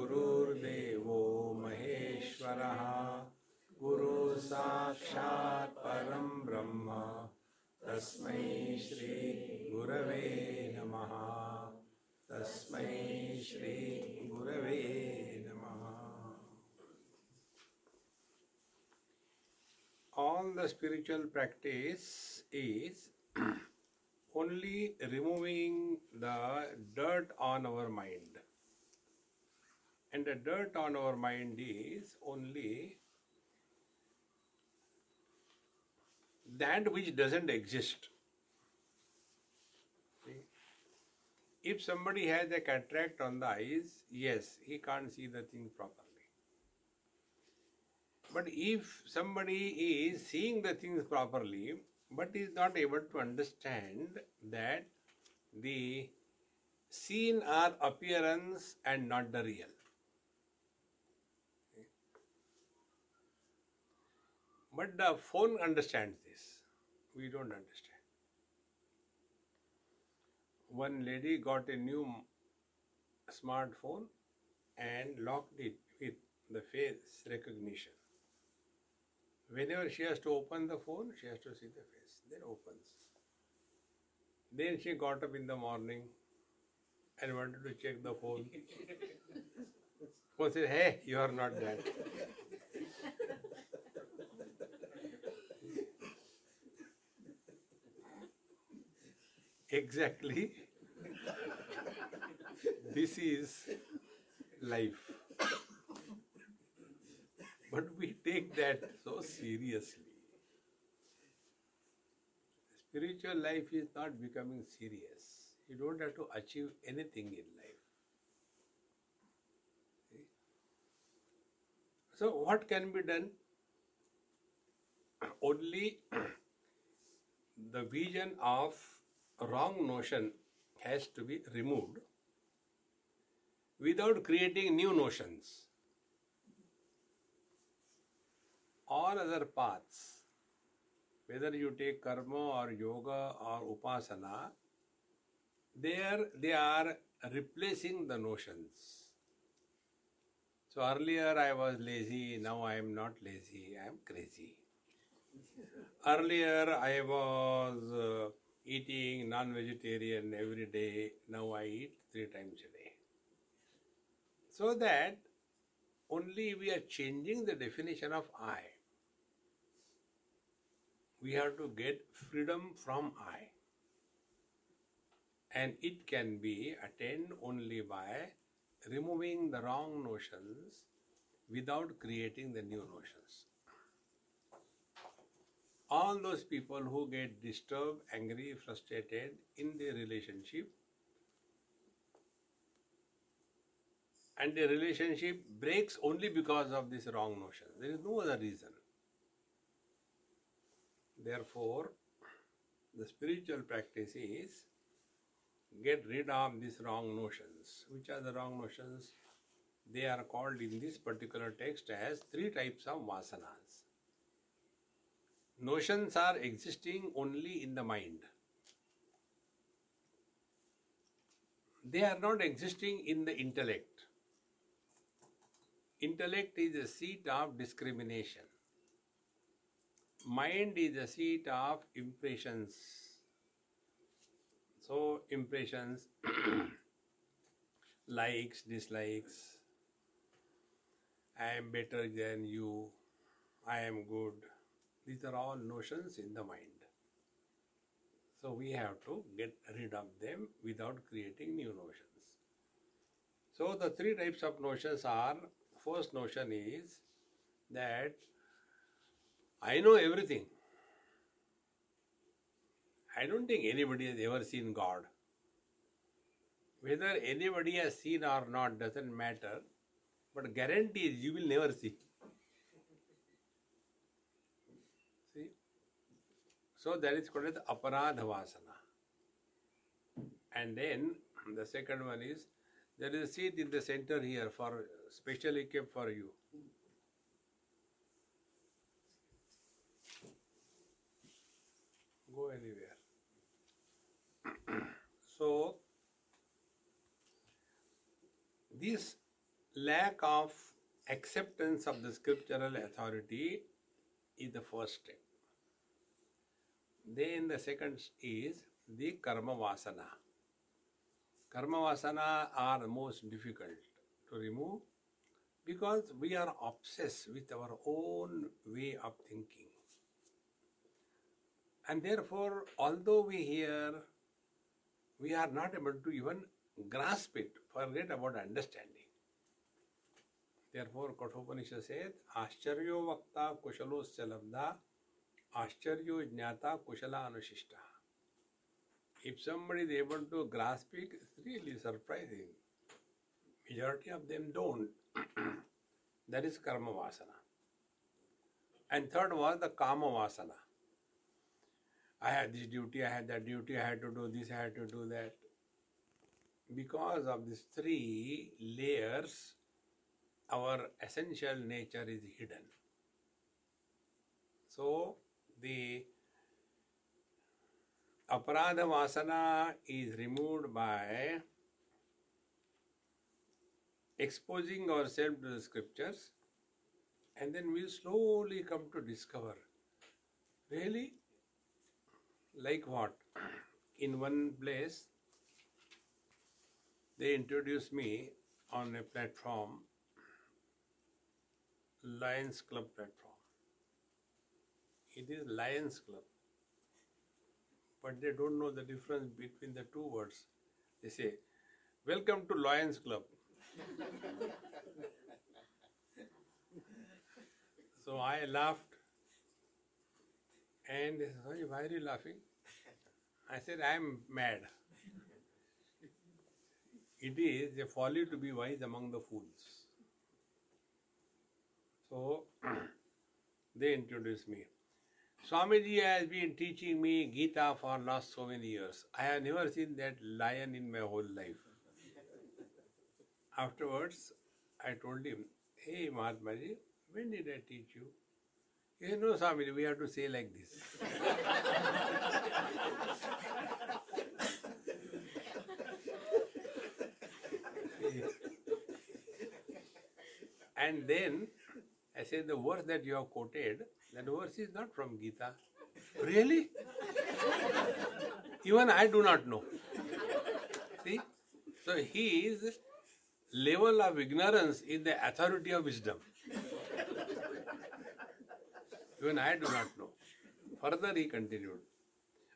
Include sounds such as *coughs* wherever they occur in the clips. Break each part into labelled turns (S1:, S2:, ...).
S1: गुरुर्देव महेश्वर। गुरु साक्षात् परम ब्रह्म। तस्म श्री गुरव नम। तस्म श्री गुरव नम। All the spiritual practice is only removing the dirt on our mind And the dirt on our mind is only that which doesn't exist. See? If somebody has a cataract on the eyes, yes, he can't see the thing properly. But if somebody is seeing the things properly, but is not able to understand that the seen are appearance and not the real. But the phone understands this. We don't understand. One lady got a new smartphone and locked it with the face recognition. Whenever she has to open the phone, she has to see the face. Then opens. Then she got up in the morning and wanted to check the phone. *laughs* Phone said, Hey, you are not that. *laughs* exactly. this is life. But we take that so seriously. Spiritual life is not becoming serious. You don't have to achieve anything in life. See? So, what can be done? Only *clears throat* the vision of wrong notion has to be removed without creating new notions. all other paths, whether you take karma or yoga or upasana, there they are replacing the notions. So earlier I was lazy, now I am not lazy, I am crazy. Earlier I was uh, eating non vegetarian every day, now I eat three times a day. So that only we are changing the definition of I we have to get freedom from I. And it can be attained only by removing the wrong notions without creating the new notions. All those people who get disturbed, angry, frustrated in their relationship, and the relationship breaks only because of this wrong notion. There is no other reason. Therefore, the spiritual practice is get rid of these wrong notions. Which are the wrong notions? They are called in this particular text as three types of vasanas. Notions are existing only in the mind. They are not existing in the intellect. Intellect is a seat of discrimination mind is a seat of impressions. So, impressions, *clears throat* likes, dislikes, I am better than you, I am good. These are all notions in the mind. So, we have to get rid of them without creating new notions. So, the three types of notions are first notion is that I know everything. I don't think anybody has ever seen God. Whether anybody has seen or not doesn't matter, but guarantee is you will never see. See? So that is called as aparadha vasana. And then the second one is there is a seat in the center here for specially kept for you. Go anywhere. *clears throat* so this lack of acceptance of the scriptural authority is the first step. Then the second is the karma vasana. Karma vasana are most difficult to remove because we are obsessed with our own way of thinking. And therefore, although we hear, we are not able to even grasp it, forget about understanding. Therefore, Kathopanishad says, Ascharyo vakta kushalosya labdha, आश्चर्य ज्ञाता कुशला अनुशिष्ट if somebody is able to grasp it it's really surprising majority of them don't that is karma vasana and third was the kama vasana I have this duty I have that duty I have to do this I have to do that because of this three layers our essential nature is hidden so the aparadha vasana is removed by exposing ourselves to the scriptures and then we'll slowly come to discover. Really like what? In one place they introduced me on a platform lions club platform it is lions club but they don't know the difference between the two words they say welcome to lions club *laughs* so i laughed and "Sorry, why are you laughing? I said, I am mad. It is a folly to be wise among the fools. So *clears throat* they introduced me. Swamiji has been teaching me Gita for last so many years. I have never seen that lion in my whole life. Afterwards, I told him, Hey Mahatmaji, when did I teach you? He said, No, Swamiji, we have to say like this. *laughs* and then I said, The verse that you have quoted, that verse is not from Gita. Really? Even I do not know. See? So his level of ignorance is the authority of wisdom. Even I do not know. Further, he continued.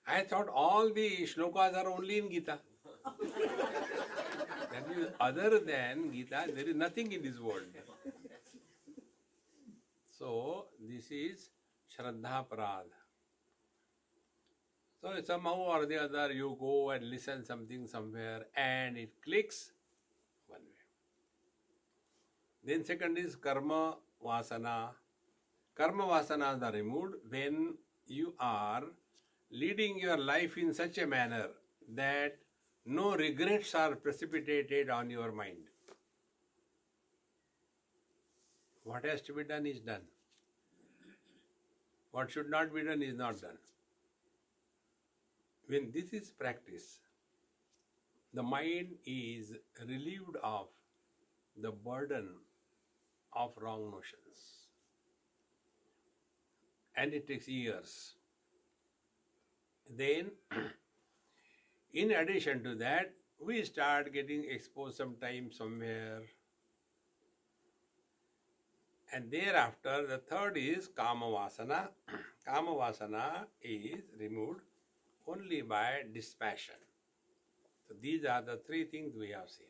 S1: I thought all the shlokas are only in Gita. That is, other than Gita, there is nothing in this world. So, this is Shraddha Parad. So, somehow or the other, you go and listen something somewhere and it clicks one way. Then, second is Karma Vasana. Karma Vasanas are removed when you are leading your life in such a manner that no regrets are precipitated on your mind. What has to be done is done. What should not be done is not done. When this is practice, the mind is relieved of the burden of wrong notions. And it takes years. Then, in addition to that, we start getting exposed sometime somewhere. And thereafter, the third is Kama Vasana. *clears throat* Kama Vasana is removed only by dispassion. So these are the three things we have seen.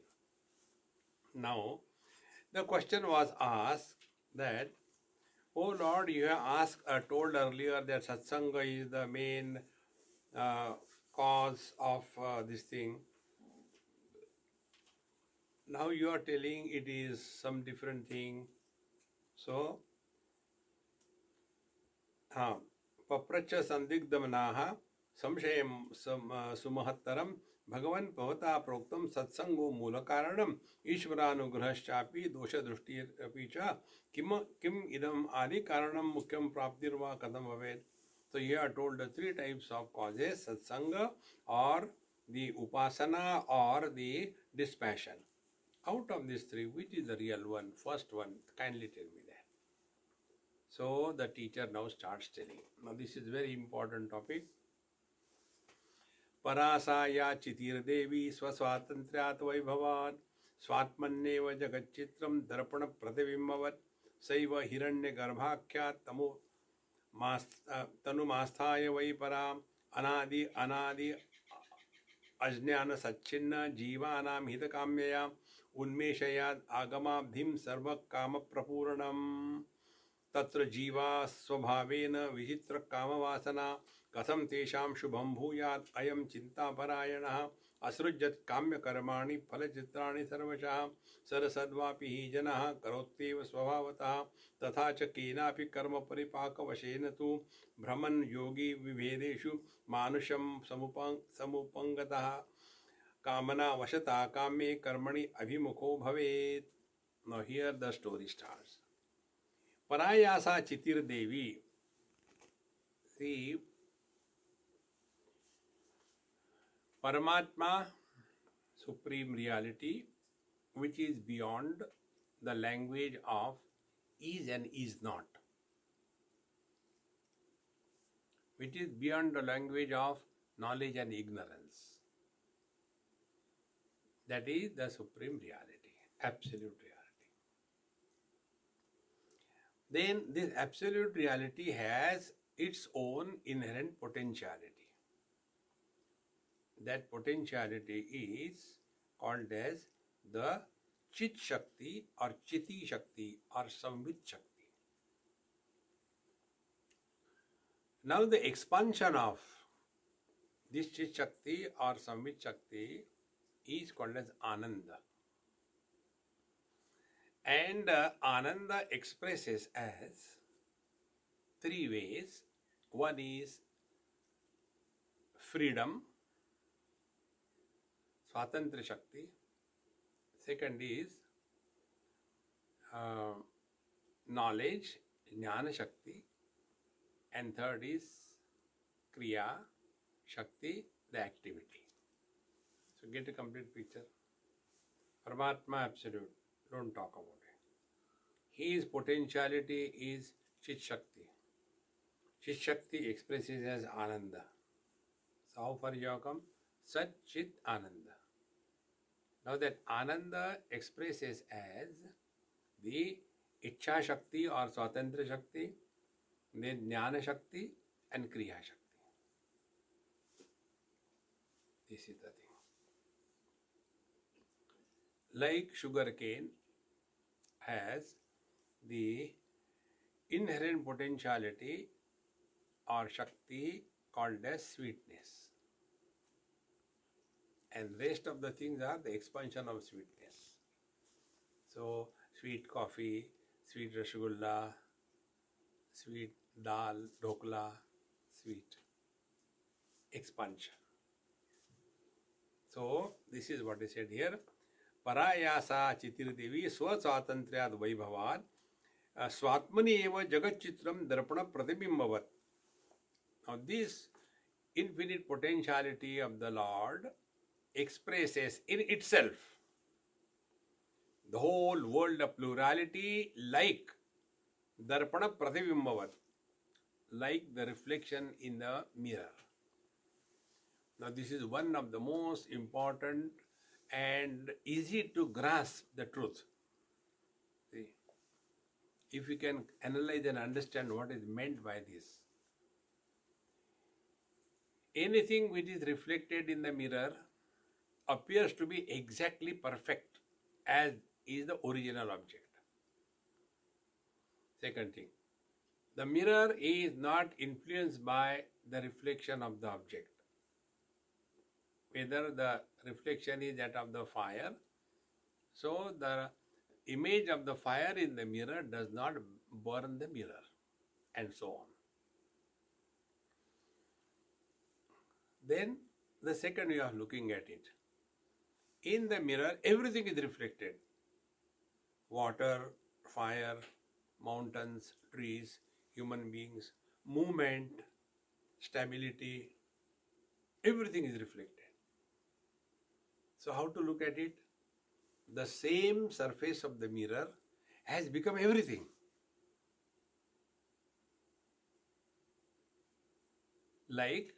S1: Now, the question was asked that, Oh Lord, you have asked, uh, told earlier that satsanga is the main uh, cause of uh, this thing. Now you are telling it is some different thing. So हाँ पप्रच संदिग्धमनाः संशय सुमहत्तरम भगवान भवता प्रोक्त सत्संगो मूल कारण। ईश्वरानुग्रहश्चा दोष दृष्टि च किम किम इदम आदि कारण मुख्यम प्राप्तिर्वा कदम भवे तो ये are told three types of causes satsang और द उपासना और the dispassion out of this three which is the real one first one kindly tell me So, the teacher now starts telling. Now, this is very important topic. परासाया चितिर्देवी स्वस्वातन्त्र्यात् वैभवान् स्वात्मन्येव जगच्चित्रं दर्पण प्रतिबिम्बवत् सैव हिरण्यगर्भाख्या तमु तनुमास्थाय वै परा अनादि अनादि अज्ञान सच्छिन्न जीवानां हितकाम्यया उन्मेषयाद आगमाब्धिं सर्वकामप्रपूरणम् तत्र जीवा स्वभावेन विचित्र कामवासना कथम तेषां शुभं भूयात्, अयं चिन्तापरायणः। असृजत् काम्यकर्माणि, फलचित्राणि सर्वशः। सरसद्वापि हि जनः, करोत्येव स्वभावतः। तथा च केनापि कर्मपरिपाकवशेन तु भ्रमन् योगी विभेदेषु मानुषं समुपं, समुपङ्गतः। कामना वशता काम्ये कर्मणि अभिमुखो भवेत्। Now here the story starts. Parayasa Chitir. See, Paramatma, Supreme Reality, which is beyond the language of is and is not, which is beyond the language of knowledge and ignorance. That is the Supreme Reality, Absolute Reality. Then this Absolute Reality has its own inherent potentiality. That potentiality is called as the Chit Shakti or Chiti Shakti or Samvit Shakti. Now the expansion of this Chit Shakti or Samvit Shakti is called as Ananda. And uh, Ananda expresses as three ways. One is freedom, Swatantra Shakti. Second is uh, knowledge, Jnana Shakti. And third is Kriya Shakti, the activity. So get a complete picture. Paramatma Absolute, don't talk about it. His potentiality is Chit Shakti. Chit Shakti expresses as Ananda. So how? Sat Chit Ananda. Now that Ananda expresses as the Ichha Shakti or Swatantra Shakti, then Jnana Shakti and Kriya Shakti. This is the thing. like sugar has the inherent potentiality or shakti called as sweetness. And rest of the things are the expansion of sweetness. So sweet coffee sweet rasgulla sweet dal dhokla sweet expansion. So this is what is said here परायासा चितिर्देवी स्वस्वातंत्र वैभवाद स्वात्मनि एव जगच्चित्रम दर्पण प्रतिबिंबवत now this infinite potentiality of the Lord expresses in itself the whole world of plurality like दर्पण प्रतिबिंबवत like the reflection in the mirror now this is one of the most important and easy to grasp the truth. See, if we can analyze and understand what is meant by this. Anything which is reflected in the mirror appears to be exactly perfect as is the original object. Second thing, the mirror is not influenced by the reflection of the object whether the reflection is that of the fire. So the image of the fire in the mirror does not burn the mirror and so on. Then the second way of looking at it. In the mirror, everything is reflected. Water, fire, mountains, trees, human beings, movement, stability, everything is reflected. So, how to look at it? the same surface of the mirror has become everything. Like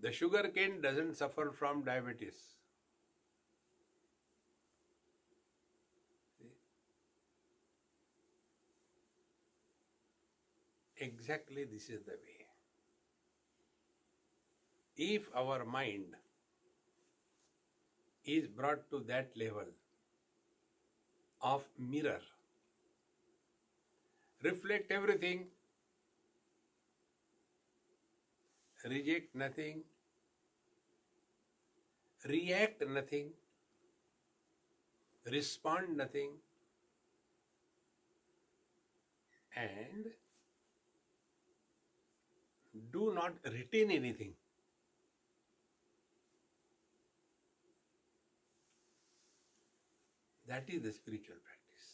S1: the sugar cane doesn't suffer from diabetes. Exactly this is the way. If our mind is brought to that level of mirror, reflect everything, reject nothing, react nothing, respond nothing, and do not retain anything. That is the spiritual practice.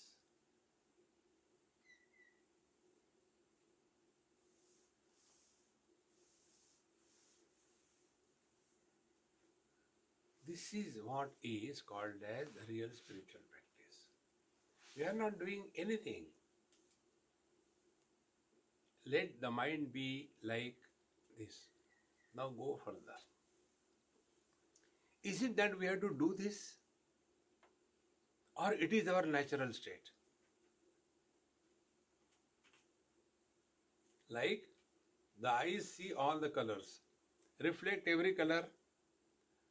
S1: This is what is called as the real spiritual practice. We are not doing anything. Let the mind be like this. Now go further. Is it that we have to do this? Or it is our natural state? Like the eyes see all the colors, reflect every color,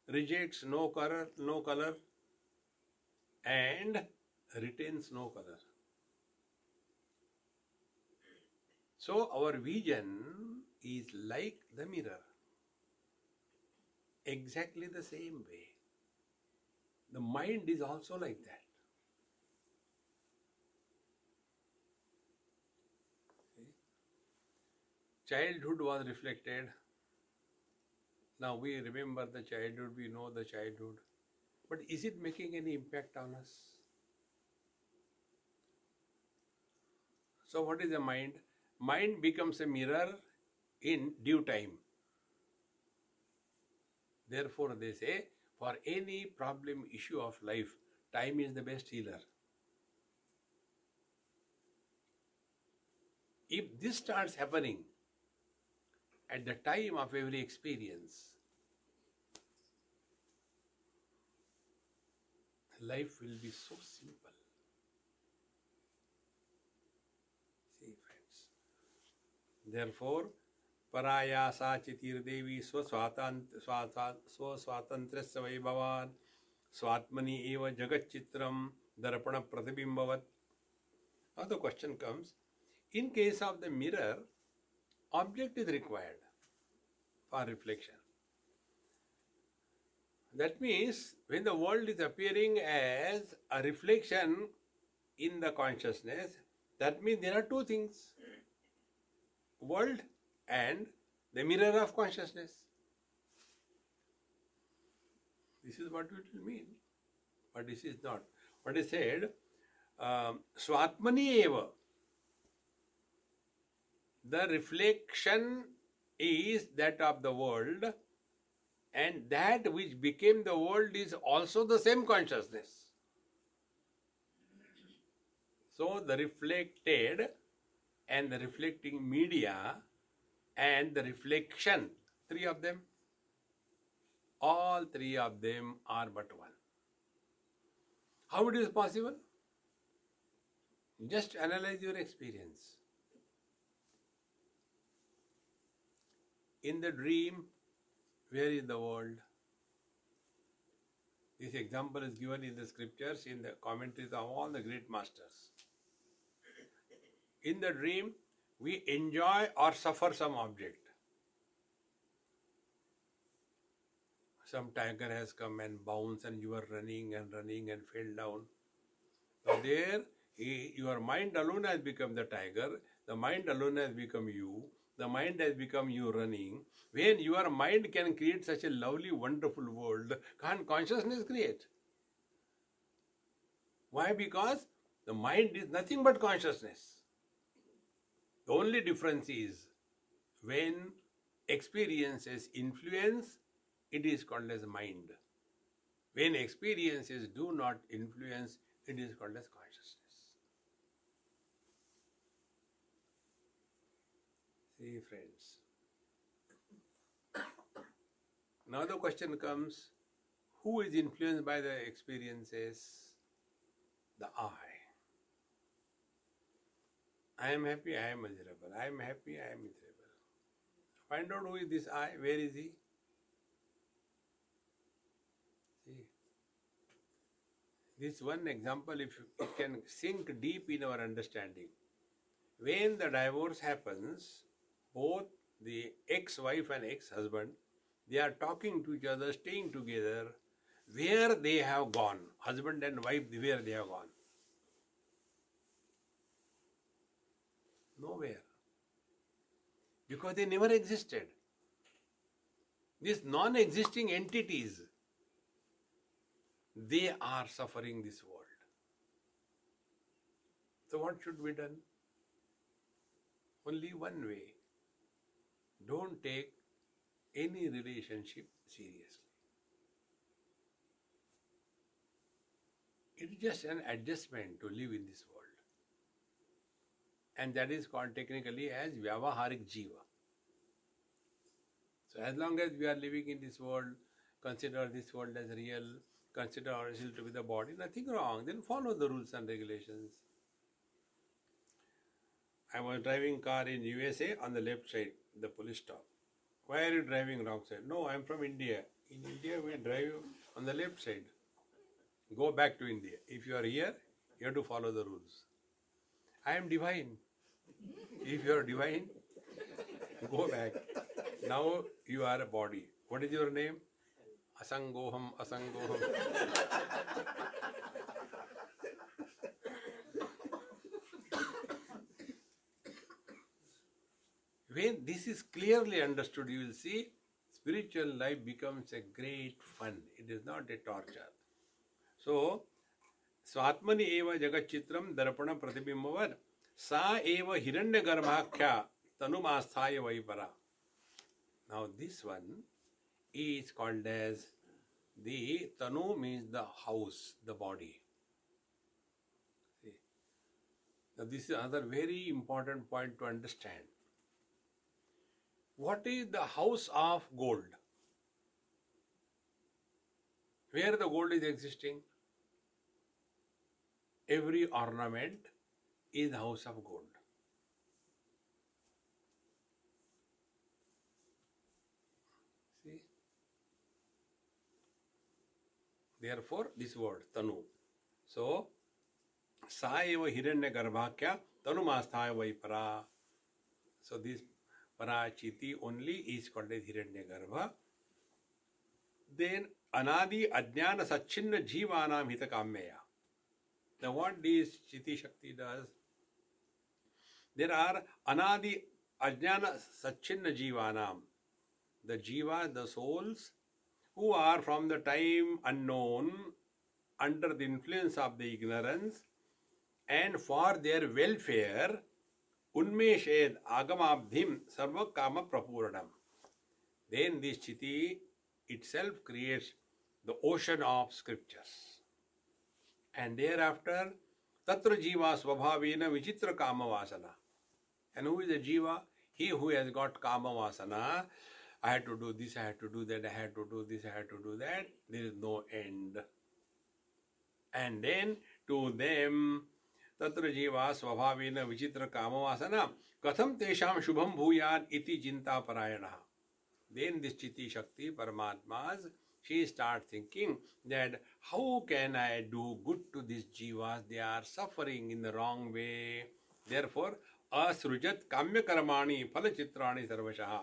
S1: rejects no color, no color, and retains no color. So our vision is like the mirror. Exactly the same way. The mind is also like that. Childhood was reflected. Now we remember the childhood, we know the childhood. But is it making any impact on us? So, what is the mind? Mind becomes a mirror in due time. Therefore, they say for any problem, issue of life, time is the best healer. If this starts happening at the time of every experience, life will be so simple. See, friends. Therefore, परायासाचितिर्देवी स्वस्वातंत्र स्वस्वातंत्र वैभवान स्वात्मनि एव जगच्चित्रम दर्पण प्रतिबिंबवत the question comes in case of the mirror object is required for reflection. That means when the world is appearing as a reflection in the consciousness, that means there are two things world and the mirror of consciousness. This is what it will mean. But this is not. What is said, um, Swatmani eva. The reflection is that of the world, and that which became the world is also the same consciousness. So the reflected and the reflecting media and the reflection, three of them, all three of them are but one. How it is possible? Just analyze your experience. In the dream, where is the world? This example is given in the scriptures, in the commentaries of all the great masters. In the dream, we enjoy or suffer some object. Some tiger has come and bounced, and you are running and running and fell down. So there, he, your mind alone has become the tiger. The mind alone has become you. The mind has become you running. When your mind can create such a lovely, wonderful world, can't consciousness create? Why? Because the mind is nothing but consciousness. The only difference is when experiences influence, it is called as mind. When experiences do not influence, it is called as consciousness. See, friends. Now the question comes who is influenced by the experiences? The I. I am happy, I am miserable. I am happy, I am miserable. Find out who is this I, where is he? See. This one example, if it can sink deep in our understanding. When the divorce happens, both the ex-wife and ex-husband, they are talking to each other, staying together, where they have gone, husband and wife, where they have gone. Nowhere. Because they never existed. These non existing entities, they are suffering this world. So, what should be done? Only one way. Don't take any relationship seriously. It is just an adjustment to live in this world. And that is called technically as Vyavaharik Jiva. So, as long as we are living in this world, consider this world as real, consider ourselves to be the body, nothing wrong. Then follow the rules and regulations. I was driving car in USA on the left side, the police stop. Why are you driving wrong side? No, I am from India. In India, we drive on the left side. Go back to India. If you are here, you have to follow the rules. I am divine. If you are divine, go back. Now you are a body. What is your name? Asangoham, Asangoham. *laughs* when this is clearly understood, you will see spiritual life becomes a great fun. It is not a torture. So, स्वात्मनि एव जगच्चित्रम दर्पण प्रतिबिंबवर सा एव हिरण्य गर्भाख्या तनुमास्थाय वैपरा Now this one is called as the tanu means the house, the body. See. Now this is another very important point to understand. What is the house of gold? Where the gold is existing? Every ornament is the house of gold. See? Therefore, this word, tanu. So, हिरण्य गर्भाख्या तनुमास्थाय वै परा so this parachiti only is called Hiranyagarbha then अनादि अज्ञान सच्छिन्न जीवानाम हित काम्यया the what चिति शक्ति does their are अनादि अज्ञान सच्छिन्न जीवानाम the jiva the souls who are from the time unknown under the influence of the ignorance and for their welfare unmeshed agamabdhim sarva kama prapuranam then this chiti itself creates the ocean of scriptures and thereafter tatra jiva swabhavena vichitra kama vasana and who is a jiva he who has got kama vasana i had to do this i had to do that i had to do this i had to do that there is no end and then to them तत्र जीवा स्वभावेन विचित्र कामवासन कथम तेषाम शुभम भूयान इति चिंता परायण then दिश्चिति shakti Paramatma she start thinking that how can I do good to this jiva they are suffering in the wrong way therefore असृजत काम्य कर्माणी फल चित्राणी सर्वशाह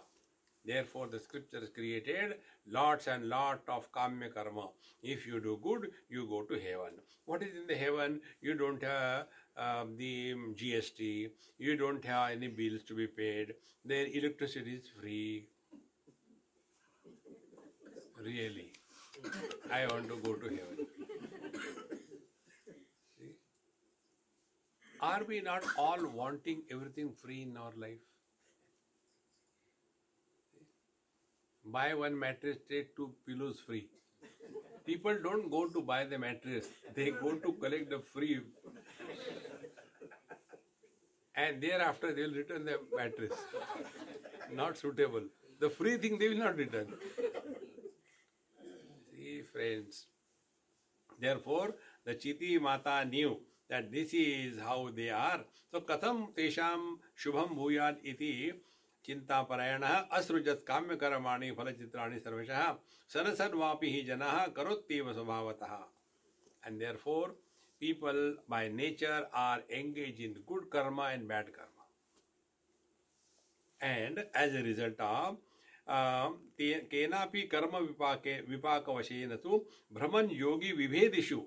S1: Therefore, the scriptures created lots and lots of kamya karma. If you do good, you go to heaven. What is in the heaven? You don't have um, the GST, you don't have any bills to be paid, their electricity is free. Really, I want to go to heaven. Are we not all wanting everything free in our life? Buy one mattress, take two pillows free. People don't go to buy the mattress, they go to collect the free And thereafter they will return the mattress. Not suitable. The free thing they will not return. See, friends. Therefore, the Chiti Mata knew that this is how they are. So, katham tesham shubham bhuyat iti चिंतापरायणः असृजत् काम्यकर्माणि फलचित्राणि सर्वशः सरसर्वापि हि जनाः करोत्येव स्वभावतः and therefore people by nature are engaged in good karma and bad karma and as a result of केनापि कर्म विपाके विपाकवशेन तु भ्रमन् योगी विभेदिषु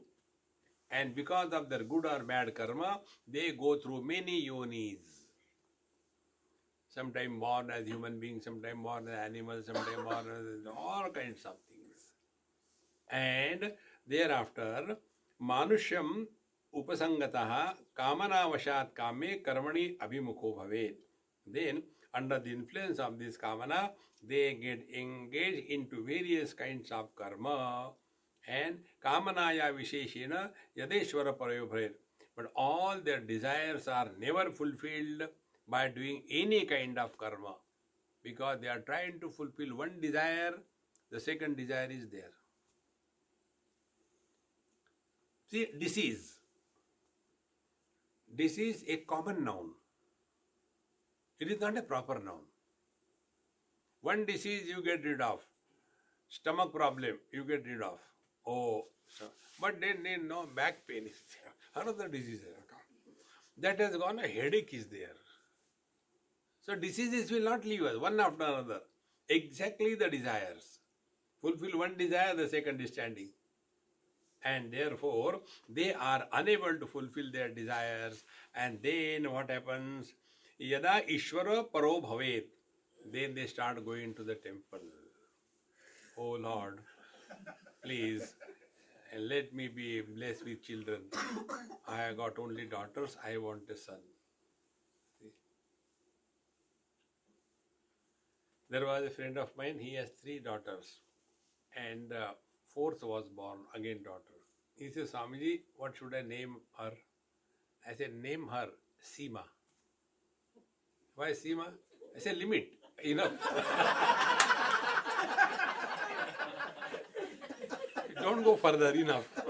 S1: and because of their good or bad karma they go through many yonis sometime born as human beings, sometime born as animals, sometime born as all kinds of things. And thereafter, मनुष्य उपसंगत कामनावशात कामे कर्मणि अभिमुखो भवेत्। Then under the influence of this kamana they get engage into various kinds of karma and कामनाया विशेषेण यदेश्वर परयोभरेत् but all their desires are never fulfilled by doing any kind of karma because they are trying to fulfil one desire the second desire is there See, disease. Disease is a common noun. It is not a proper noun. One disease you get rid of. Stomach problem you get rid of. Oh, but then, then no back pain is there. *laughs* Another disease has come. that has gone. A headache is there. So diseases will not leave us one after another. Exactly the desires. Fulfill one desire, the second is standing. And therefore, they are unable to fulfill their desires. And then what happens? Yada Ishvara Paro Bhavet. Then they start going to the temple. Oh Lord, please let me be blessed with children. *coughs* I got only daughters, I want a son. There was a friend of mine, he has three daughters, and uh, fourth was born, again daughter. He says, Swamiji, what should I name her? I said, name her Seema. Why Seema? I said, limit, enough. *laughs* Don't go further, enough. *laughs*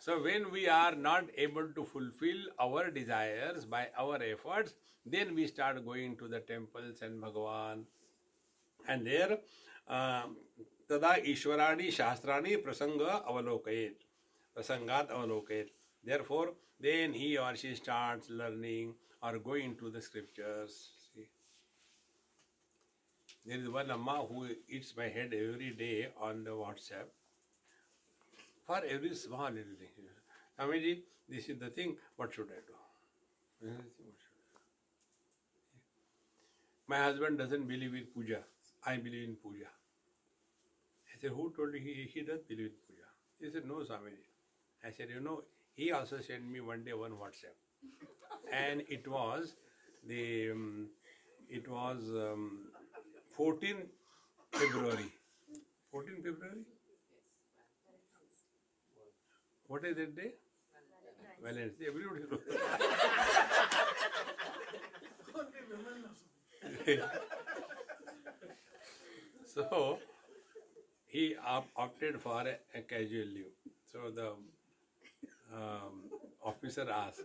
S1: So when we are not able to fulfill our desires by our efforts, then we start going to the temples and Bhagavan. And there तदा ईश्वराणी शास्त्राणी प्रसंग अवलोकयेत प्रसंगात अवलोकयेत therefore then he और she start learning और going to the scriptures there is one amma who eats my head every day on the WhatsApp for every small every swami ji this is the thing what should I do my husband doesn't believe in puja I believe in puja. I said, who told you he, he does believe in puja? He said, no, Swamiji. I said, you know, he also sent me one day one WhatsApp. *laughs* and it was the, um, it was um, 14 February. 14 February? What is that day? Valentine's Day. Everybody knows. *laughs* *laughs* so he op- opted for a, a, casual leave. So the um, officer asked,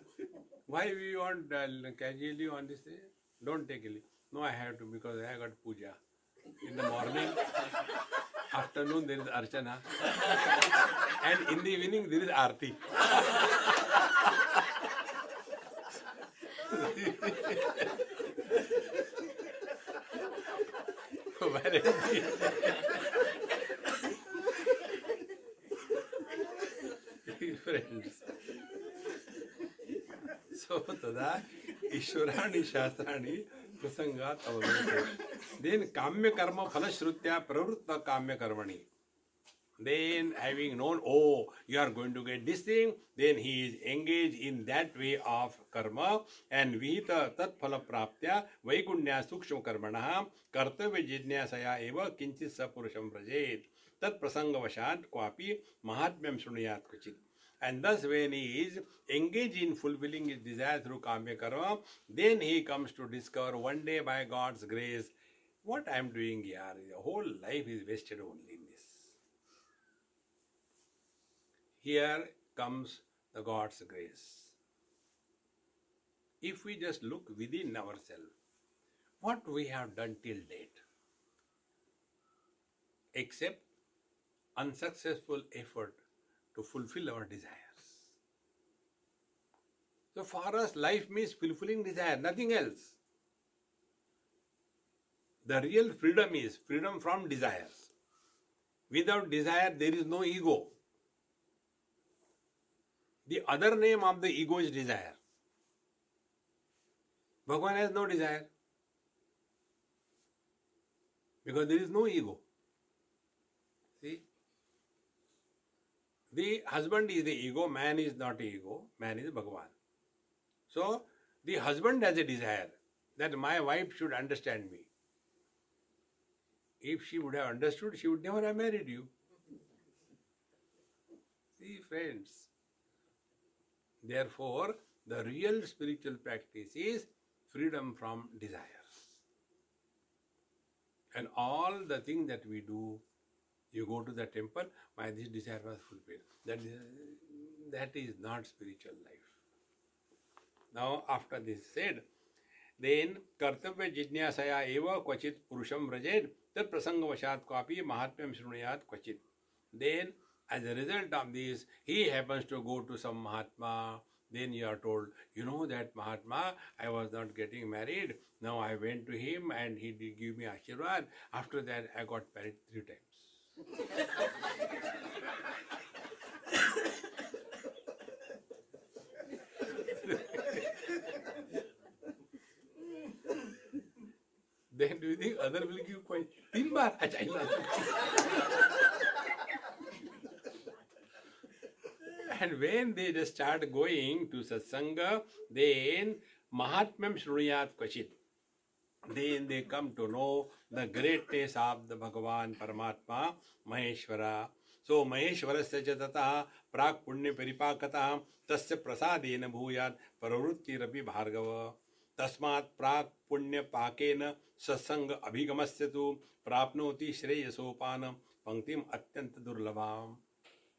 S1: "Why we want uh, casual leave on this day? Don't take leave." No, I have to because I got puja in the morning. Afternoon there is archana, and in the evening there is arti. Friends. So तदा Ishwarani Shastrani प्रसंगात अवलोकन then काम्य कर्म फलश्रुत्या प्रवृत्त काम्य कर्मणि Then, having known, oh, you are going to get this thing, then he is engaged in that way of karma and vihita tat phala praptya vaikunya sukshma karmana kartavya jidnyasaya eva kinchit sapurusham prajet tat prasangavashat kwapi mahatmyam shrunuyat kuchit. And thus, when he is engaged in fulfilling his desire through Kamya Karma, then he comes to discover one day by God's grace what I am doing here. The whole life is wasted only in this. Here comes the God's grace. If we just look within ourselves, what we have done till date, except unsuccessful effort to fulfill our desires. So for us, life means fulfilling desire, nothing else. The real freedom is freedom from desires. Without desire, there is no ego. The other name of the ego is desire. Bhagavan has no desire because there is no ego. See? The husband is the ego, man is not ego, man is Bhagavan. So, the husband has a desire that my wife should understand me. If she would have understood, she would never have married you. See, friends. Therefore, the real spiritual practice is freedom from desires. And all the things that we do, you go to the temple, my this desire was fulfilled. That is, that is not spiritual life. Now, after this said, then कर्तव्य जिज्ञासया एव क्वचित पुरुषम व्रजेद तत् प्रसंगवशात क्वापि महात्म्यम शृणुयात क्वचित then As a result of this, he happens to go to some Mahatma. Then you are told, you know that Mahatma, I was not getting married. Now I went to him and he did give me ashirwad. After that, I got married three times. *laughs* then do you think other will give point? Tin and when they just start going to satsanga, then Mahatmam Shruniyat Kvachit. Then they come to know the greatness of the Bhagavan Paramatma Maheshwara. So Maheshwarasya च ततः प्राक् पुण्य परिपाकतः तस्य प्रसादेन भूयात् प्रवृत्तिरपि भार्गव तस्मात् प्राक् पुण्य पाकेन सत्संग अभिगमस्य तु प्राप्नोति श्रेयसोपान पंक्तिम अत्यंत दुर्लभाम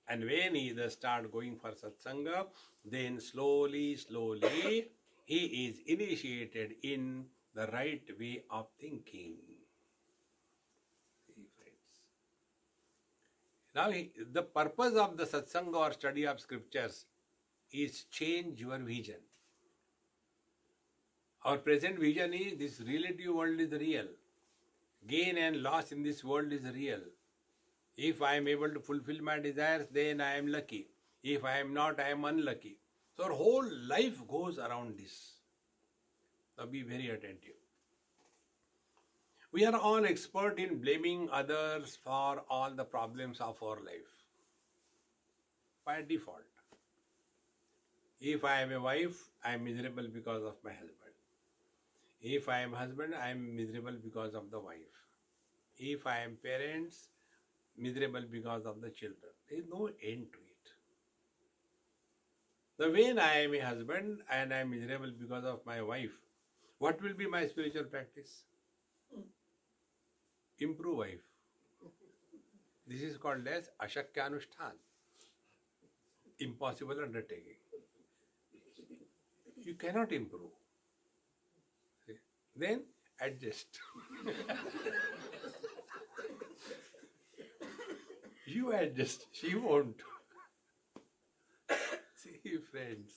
S1: and when he does start going for satsanga, then slowly, slowly he is initiated in the right way of thinking. Now, the purpose of the satsanga or study of scriptures is change your vision. Our present vision is this relative world is real. Gain and loss in this world is real. If I am able to fulfill my desires, then I am lucky. If I am not, I am unlucky. So our whole life goes around this. Now be very attentive. We are all expert in blaming others for all the problems of our life. By default. If I am a wife, I am miserable because of my husband. If I am husband, I am miserable because of the wife. If I am parents, miserable because of the children. There is no end to it. The when I am a husband and I am miserable because of my wife, what will be my spiritual practice? Improve wife. This is called as Ashakya. Impossible undertaking. You cannot improve. See? Then adjust. *laughs* you adjust, she won't. *coughs* See, friends.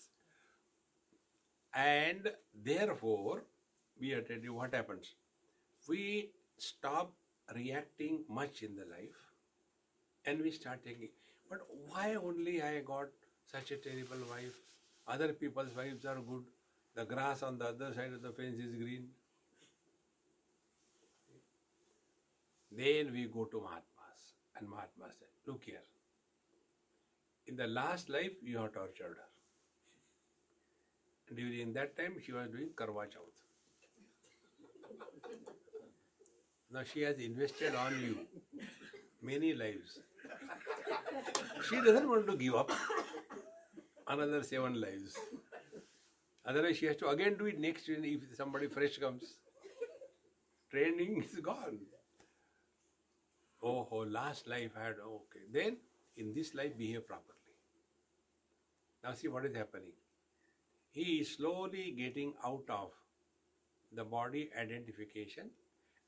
S1: And therefore, we are telling you what happens. We stop reacting much in the life and we start thinking, but why only I got such a terrible wife? Other people's wives are good. The grass on the other side of the fence is green. Then we go to Mahatmas And Mahatma said, Look here. In the last life, you have tortured her. During that time, she was doing Karwa Chauth. Now she has invested on you many lives. She doesn't want to give up another seven lives. Otherwise, she has to again do it next if somebody fresh comes. Training is gone. Oh, oh, last life I had, okay. Then in this life, behave properly. Now, see what is happening. He is slowly getting out of the body identification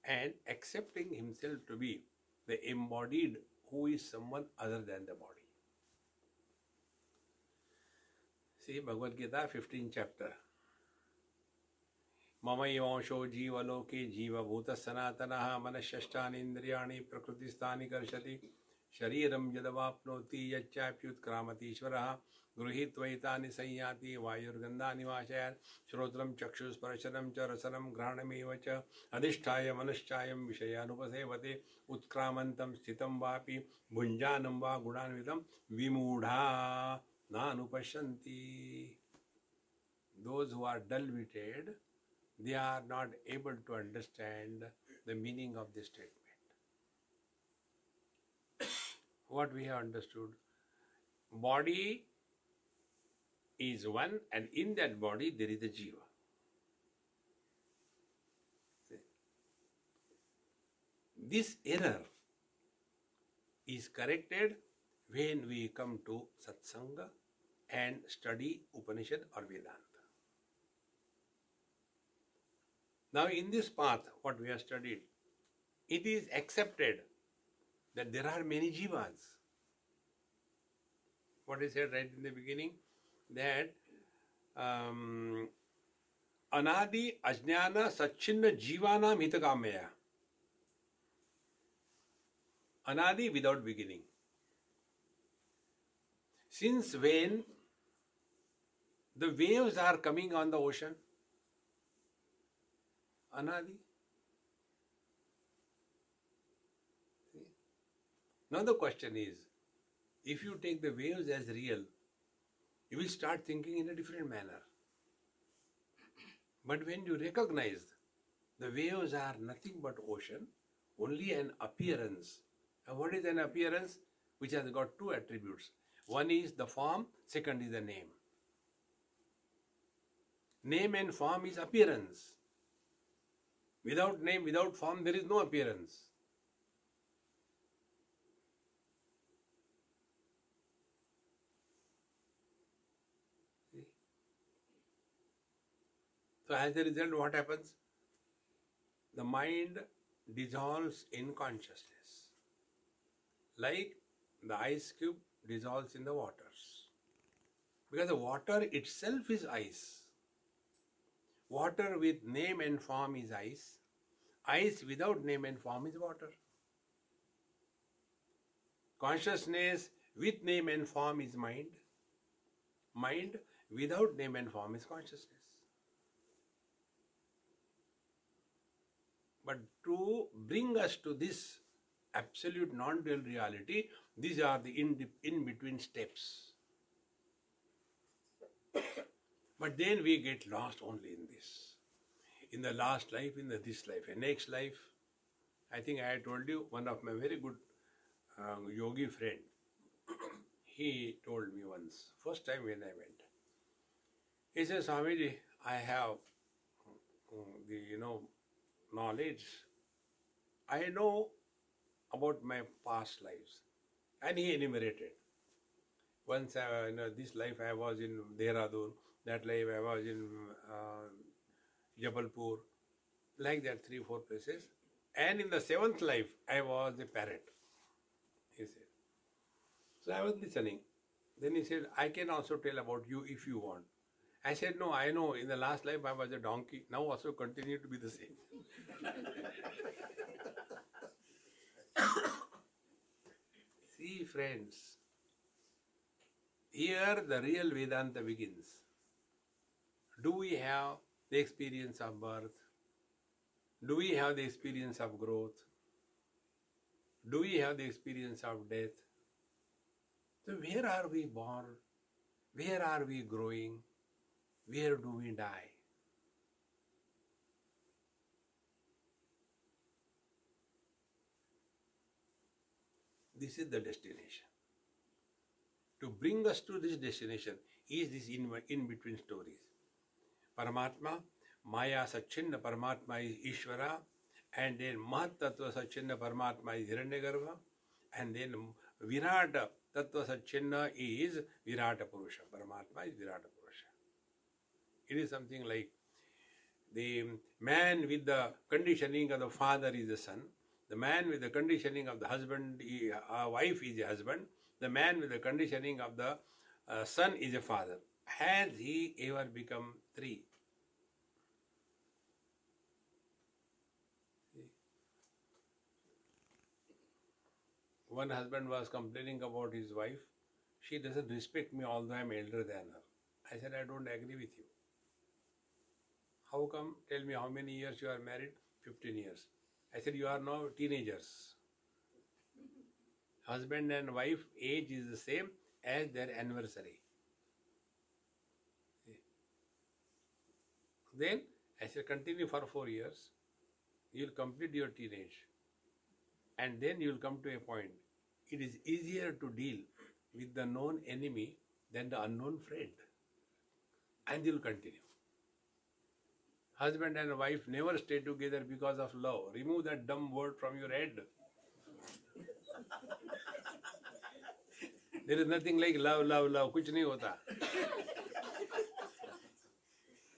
S1: and accepting himself to be the embodied who is someone other than the body. See Bhagavad Gita, 15 chapter. मम एवंशो जीवलोके जीवभूत सनातन मनश्ष्टानीन्द्रियाणि प्रकृतिस्थानि कर्षति। शरीरं यदवाप्नोति यच्चाप्युत्क्रामतीश्वरः। गृहीत्वैतानि संयाति वायुर्गंधा वाशयात् श्रोत्रं चक्षुस्पर्शनं च रसनं घ्राणमेव च। अधिष्ठाय मनश्चायं विषयानुपसेवते। उत्क्रामन्तं स्थितं वापि भुञ्जानं वा गुणान्वितं विमूढा नानुपश्यन्ति। Those who are dull-witted, they are not able to understand the meaning of this statement. *coughs* what we have understood body is one, and in that body there is a jiva. This error is corrected when we come to satsanga and study Upanishad or Vedanta. Now, in this path, what we have studied, it is accepted that there are many jivas. What is said right in the beginning? That um, anadi ajnana sachinna jivana hitakamaya. Anadi without beginning. Since when the waves are coming on the ocean, Anadi. See? Now the question is, if you take the waves as real, you will start thinking in a different manner. But when you recognize the waves are nothing but ocean, only an appearance. And what is an appearance? Which has got two attributes. One is the form, second is the name. Name and form is appearance. Without name, without form, there is no appearance. So, as a result, what happens? The mind dissolves in consciousness, like the ice cube dissolves in the waters. Because the water itself is ice. Water with name and form is ice. Ice without name and form is water. Consciousness with name and form is mind. Mind without name and form is consciousness. But to bring us to this absolute non dual reality, these are the in, in between steps. But then we get lost only in this. In the last life, in the this life, and next life. I think I told you one of my very good uh, yogi friend. *coughs* he told me once, first time when I went. He said, Swamiji, I have uh, the you know knowledge. I know about my past lives, and he enumerated. Once, I, you know, this life I was in Dehradun that life I was in uh, Jabalpur, like that, three, four places. And in the seventh life, I was a parrot, he said. So I was listening. Then he said, I can also tell about you if you want. I said, No, I know in the last life I was a donkey, now also continue to be the same. *laughs* See, friends, here the real Vedanta begins. Do we have the experience of birth? Do we have the experience of growth? Do we have the experience of death? So, where are we born? Where are we growing? Where do we die? This is the destination. To bring us to this destination is this in, in between stories. परमात्मा, माया सच्चिन्न परमात्मा is ईश्वरा and then महत्व सच्चिन्न परमात्मा is हिरण्य गर्भ and then Virat तत्व सच्चिन्न is Virat पुरुष, Paramatma is Virat Purusha. It is something like the man with the conditioning of the father is the son the man with the conditioning of the husband wife is a husband the man with the conditioning of the son is a father has he ever become three One husband was complaining about his wife. She doesn't respect me although I'm elder than her. I said, I don't agree with you. How come? Tell me how many years you are married? 15 years. I said, You are now teenagers. *laughs* Husband and wife age is the same as their anniversary. Then I said, Continue for four years. You will complete your teenage. And then you will come to a point. It is easier to deal with the known enemy than the unknown friend. And you will continue. Husband and wife never stay together because of love. Remove that dumb word from your head. *laughs* there is nothing like love, love, love. Kuch nahi hota.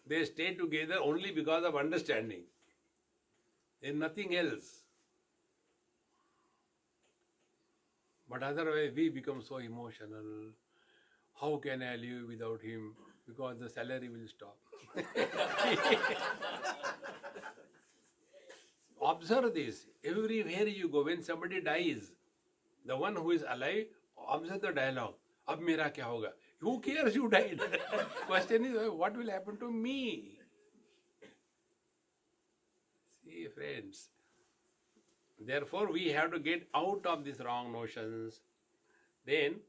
S1: they stay together only because of understanding. There is nothing else. But otherwise, we become so emotional. How can I live without him? Because the salary will stop. *laughs* observe this. Everywhere you go, when somebody dies, the one who is alive, observe the dialogue. Ab mera kya hoga? Who cares you died? *laughs* Question is, what will happen to me? See, friends. Therefore, we have to get out of these wrong notions. Then,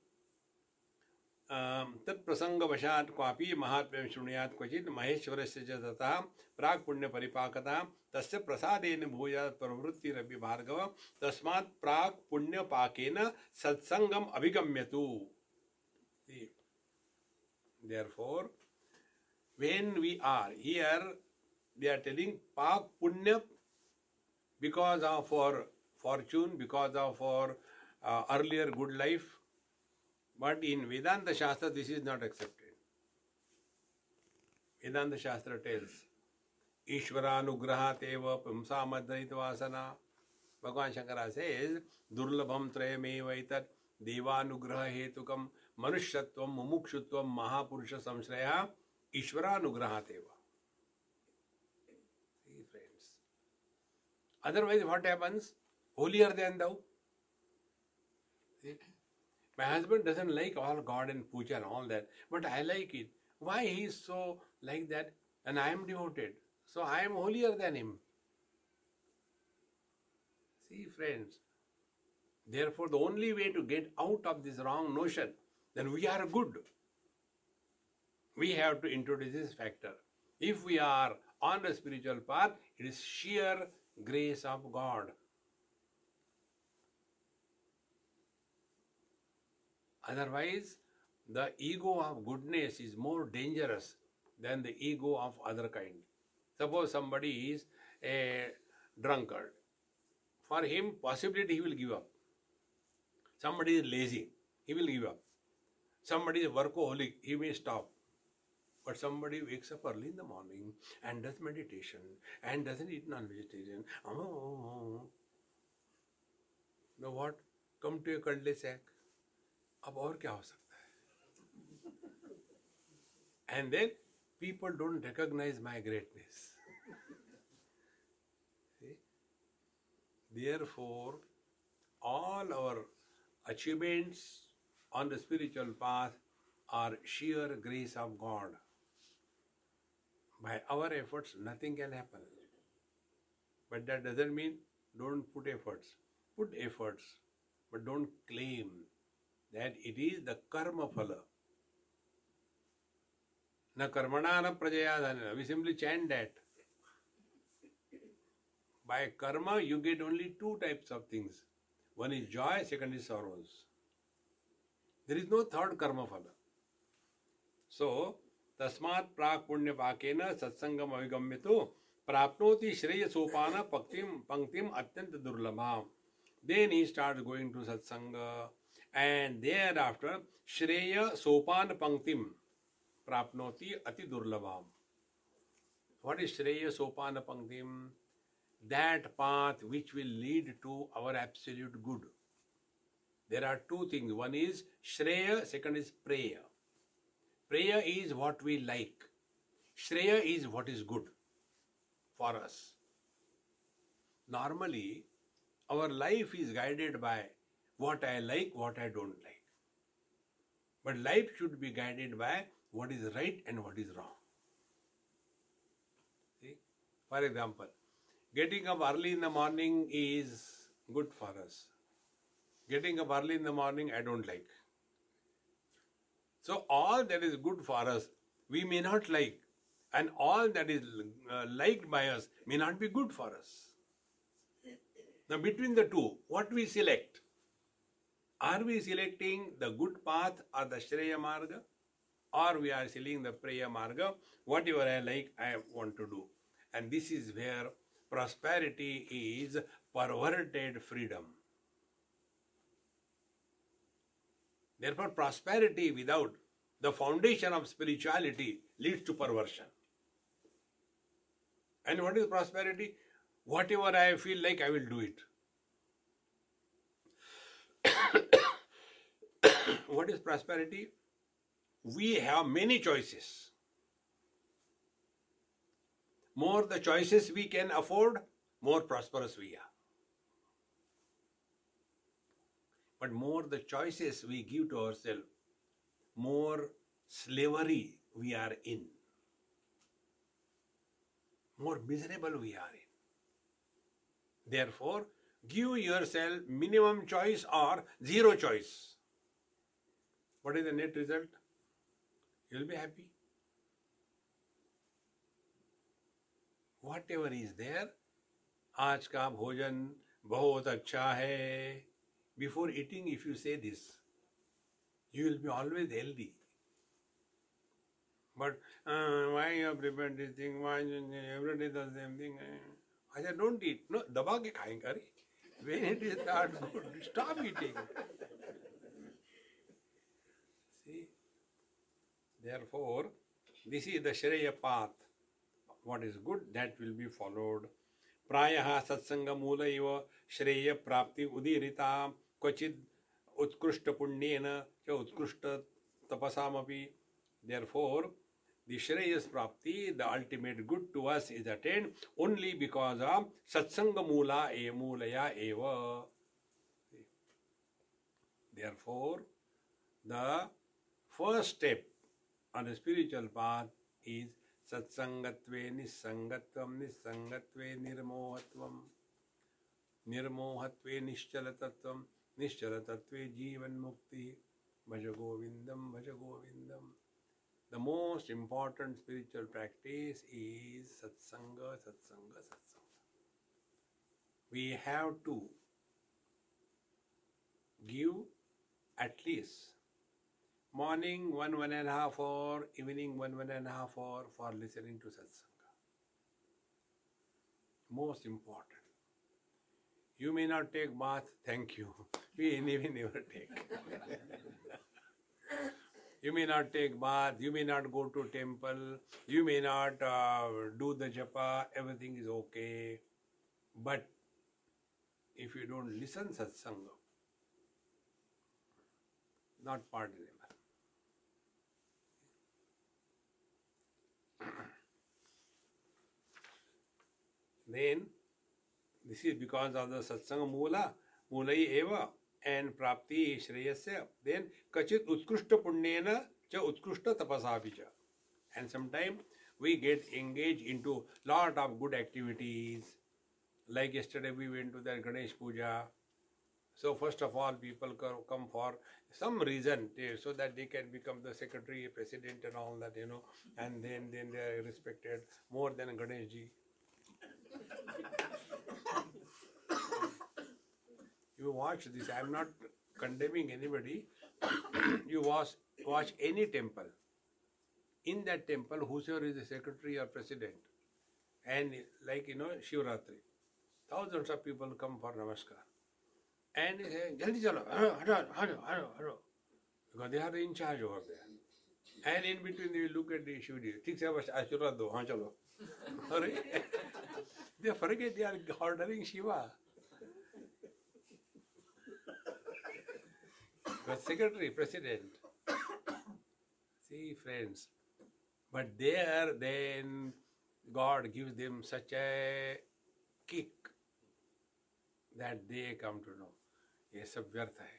S1: तत्प्रसंगवशात् क्वापि महात्म्यं शृणुयात् क्वचित् महेश्वरस्य च तथा प्राक् पुण्यपरिपाकता तस्य प्रसादेन भूयात् प्रवृत्तिरपि भार्गव तस्मात् प्राक् पुण्यपाकेन सत्संगम अभिगम्यतु therefore when we are here they are telling pak punya because of our fortune because of our uh, earlier good life But in Vedanta Shastra, this is not accepted. Vedanta Shastra tells, Ishvaranugrahat eva pumsamadrit vasana. Bhagavan Shankara says, Durlabham trayamevaitat devanugraha hetukam manushyatvam mumukshutvam mahapurusha samshraya Ishvaranugrahat eva. See Otherwise what happens? Holier than thou. See? My husband doesn't like all God and puja and all that, but I like it. Why he is so like that? And I am devoted. So I am holier than him. See, friends. Therefore, the only way to get out of this wrong notion, then we are good. We have to introduce this factor. If we are on the spiritual path, it is sheer grace of God. Otherwise, the ego of goodness is more dangerous than the ego of other kind. Suppose somebody is a drunkard. For him, possibility he will give up. Somebody is lazy, he will give up. Somebody is workaholic, he may stop. But somebody wakes up early in the morning and does meditation and doesn't eat non-vegetarian. Oh, now what? Come to a cul sack. अब और क्या हो सकता है and then people don't recognize my greatness. See? Therefore, all our achievements on the spiritual path are sheer grace of God. by our efforts, nothing can happen. But that doesn't mean don't put efforts. put efforts, but don't claim that it is the karma phala. Na karmana na prajaya We simply chant that. By karma, you get only two types of things. One is joy, second is sorrows. There is no third karma phala. So, तस्मात् प्राक पुण्य पाकेन सत्संगम अभिगम्य तो प्राप्नोति श्रेय सोपान पक्तिम पंक्तिम अत्यंत दुर्लभा then he start going to satsang and thereafter श्रेय सोपान पंक्तिम प्राप्नोति अति दुर्लभा व्हाट इज़ श्रेय सोपान पंक्तिम? That path which will lead to our absolute good there are two things one is shreya second is prayer Prayer is what we like. Shreya is what is good for us. Normally, our life is guided by what I like, what I don't like. But life should be guided by what is right and what is wrong. See? For example, getting up early in the morning is good for us. Getting up early in the morning, I don't like. So, all that is good for us, we may not like, and all that is uh, liked by us may not be good for us. Now, between the two, what we select? Are we selecting the good path or the Shreya Marga? Or we are selecting the Preya Marga? Whatever I like, I want to do. And this is where prosperity is perverted freedom. Therefore, prosperity without the foundation of spirituality leads to perversion. And what is prosperity? Whatever I feel like, I will do it. *coughs* what is prosperity? We have many choices. More the choices we can afford, more prosperous we are. But more the choices we give to ourselves, more slavery we are in, more miserable we are in. Therefore, give yourself minimum choice or zero choice. What is the net result? You'll be happy. Whatever is there, आज का भोजन बहुत अच्छा है before eating, if you say this, you will be always healthy. But uh, why you have prepared this thing? Why every day the same thing? I said, don't eat. No, daba ke khayenge. When it is not good, stop eating. See? Therefore, this is the Shreya path. What is good, that will be followed. प्रायः सत्सङ्गमूल इव श्रेय प्राप्ति उदीरिता क्वचिद उत्कृष्ट पुण्येन च उत्कृष्ट तपसामपि therefore the shreyas prapti the ultimate good to us is attained only because of satsang मूला ए मूलया एव therefore the first step on the spiritual path is सत्संगत्वे निसंगत्वं निसंगत्वे निर्मोहत्वं निर्मोहत्वे निश्चलतत्त्वं जीवन मुक्ति भज गोविन्दं भज गोविन्दं the most important spiritual practice is satsang satsang satsang we have to give at morning one one and half hour evening one one and half hour for listening to satsang most important you may not take bath, thank you. *laughs* We anyway never take. *laughs* you may not take bath, you may not go to temple, you may not uh, do the japa, everything is okay. But if you don't listen satsanga, not part pardonable. *coughs* then this is because of the satsanga mula, mulai eva, and prapti shreyasya. Then kachit utkrishta punyena cha utkrishta tapasapi cha. And sometimes we get engaged into lot of good activities. Like yesterday we went to the Ganesh Puja. So first of all, people come for some reason so that they can become the secretary, president, and all that, you know, and then then they are respected more than Ganeshji. *laughs* you watch this. I am not condemning anybody. *coughs* you watch, watch any temple. In that temple, whosoever is the secretary or president, and like you know, Shivratri, thousands of people come for Namaskar. And they say, Jaldi chalo, hello, hello. Because they are in charge over there. And in between, they look at the Shivji. Thik se bas ashirwad do, haan chalo. *laughs* *laughs* they forget they are ordering Shiva. The secretary, president. See, friends. But there, then God gives them such a kick that they come to know ये सब व्यर्थ है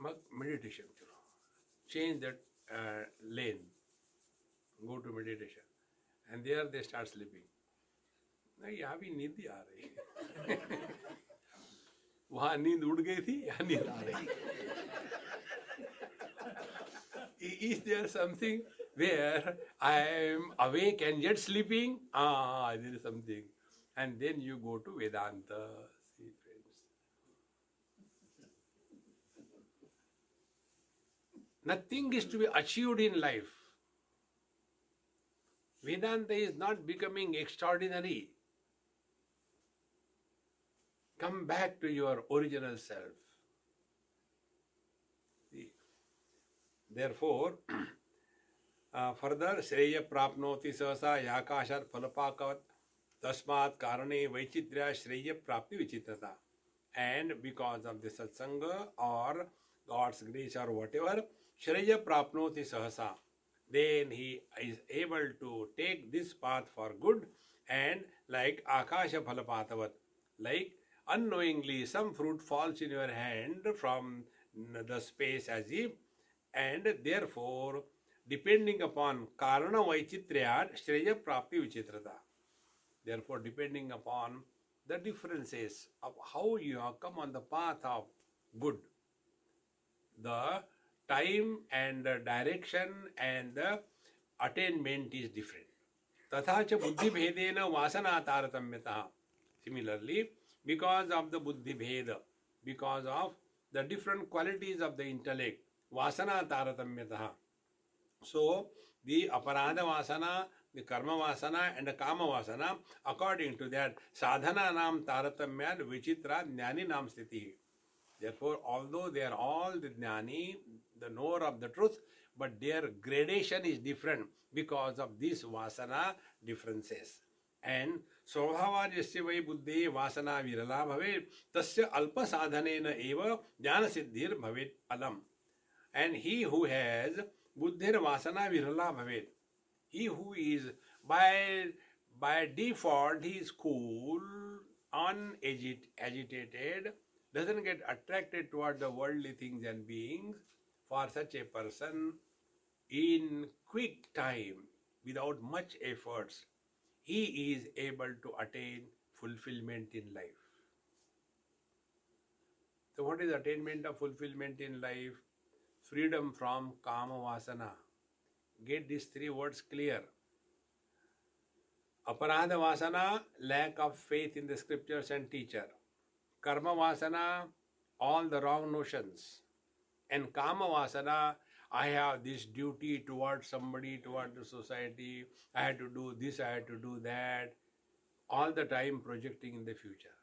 S1: मग meditation चलो change that lane go to meditation and there they start sleeping नहीं यहाँ भी नींद ही आ रही *laughs* है वहाँ नींद उड़ गई थी यहाँ नींद आ रही is there something where I am awake and yet? Ah. And then you go to Vedanta. See, friends. Nothing is to be achieved in life. Vedanta is not becoming extraordinary. Come back to your original self. Therefore, *clears throat* uh, further, Shreya prapnoti sahasa yakashat phalapakat tasmat karane vaichitrya Shreya prapti vichitrata. And because of the satsanga or God's grace or whatever, Shreya prapnoti sahasa. Then he is able to take this path for good and like Akasha Phalapatavat, like unknowingly some fruit falls in your hand from the space as if and therefore depending upon karana vaichitrya shreya prapti vichitrata therefore depending upon the differences of how you have come on the path of good the time and the direction and the attainment is different तथा च बुद्धि भेदेन वासना तारतम्यता similarly because of the buddhi bheda because of the different qualities of the intellect vasana taratamyatah so the aparadha vasana the karma vasana and the kama vasana according to that sadhana nam taratamyad vichitra jnani nam sthiti. Therefore although they are all the jnani the knower of the truth but their gradation is different because of these vasana differences. And स्वभाव बुद्धि वासना विरला भवे तस् अल्प साधन ज्ञान सिद्धिर् भवे अलम एंड ही हु हैज़ बुद्धिर वासना विरला भवे he who is by by default he is cool unagitated doesn't get attracted toward the worldly things and beings for such a person in quick time without much efforts he is able to attain fulfillment in life. So what is attainment of fulfillment in life? Freedom from kama vasana get these three words clear. Aparadha vasana lack of faith in the scriptures and teacher. Karma vasana all the wrong notions. And kama vasana I have this duty towards somebody, towards the society. I had to do this, I had to do that. All the time projecting in the future.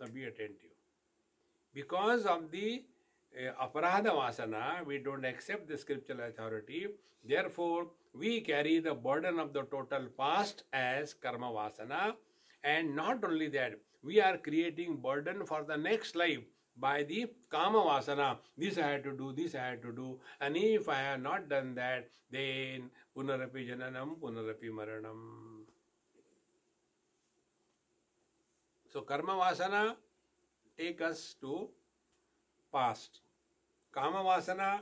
S1: Now be attentive. Because of the uh, aparadha vasana, we don't accept the scriptural authority. Therefore, we carry the burden of the total past as karma vasana. And not only that, we are creating burden for the next life by the kama vasana. This I had to do, this I had to do. And if I have not done that, then punarapi jananam, punarapi maranam. So karma vasana take us to past. Kama vasana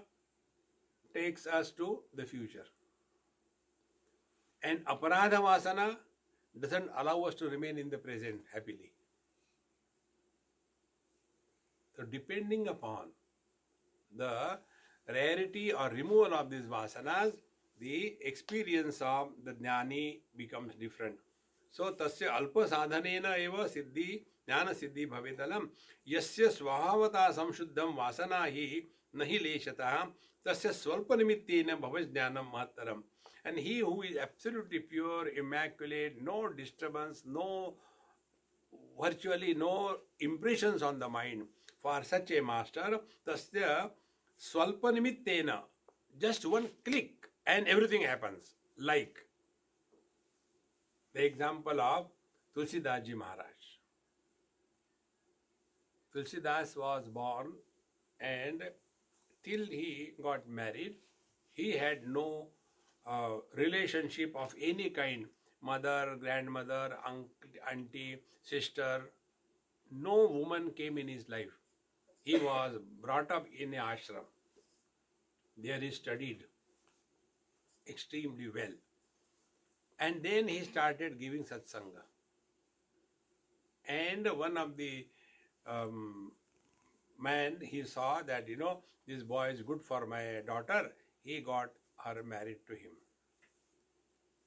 S1: takes us to the future. And aparadha vasana doesn't allow us to remain in the present happily. So, depending upon the rarity or removal of these vasanas, the experience of the jnani becomes different. So, tasya alpa sadhanena eva siddhi ज्ञान सिद्धि भवेदलम यस्य स्वभावता संशुद्धम वासना ही नहीं लेशतः तस्य स्वल्प निमित्तेन भव ज्ञानम महत्तरम and he who is absolutely pure immaculate no disturbance no virtually no impressions on the mind for such a master tasya swalpa nimittena just one click and everything happens like the example of tulsidas ji maharaj tulsidas was born and till he got married he had no uh, relationship of any kind mother, grandmother, uncle, auntie, sister. No woman came in his life. He was brought up in a ashram. There he studied extremely well. And then he started giving satsanga. And one of the um, man, he saw that, you know, this boy is good for my daughter. He got her married to him.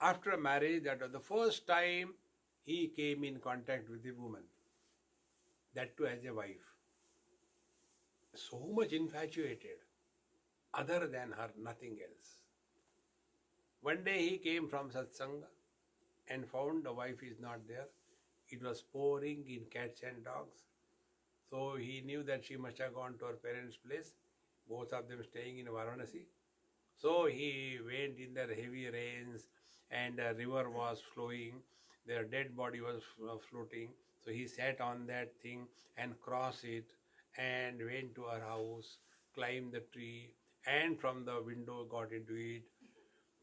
S1: After marriage, that was the first time he came in contact with a woman, that too as a wife. So much infatuated, other than her, nothing else. One day he came from satsanga and found the wife is not there. It was pouring in cats and dogs. So he knew that she must have gone to her parents' place, both of them staying in Varanasi. So he went in the heavy rains and a river was flowing. Their dead body was floating. So he sat on that thing and crossed it and went to her house, climbed the tree, and from the window got into it.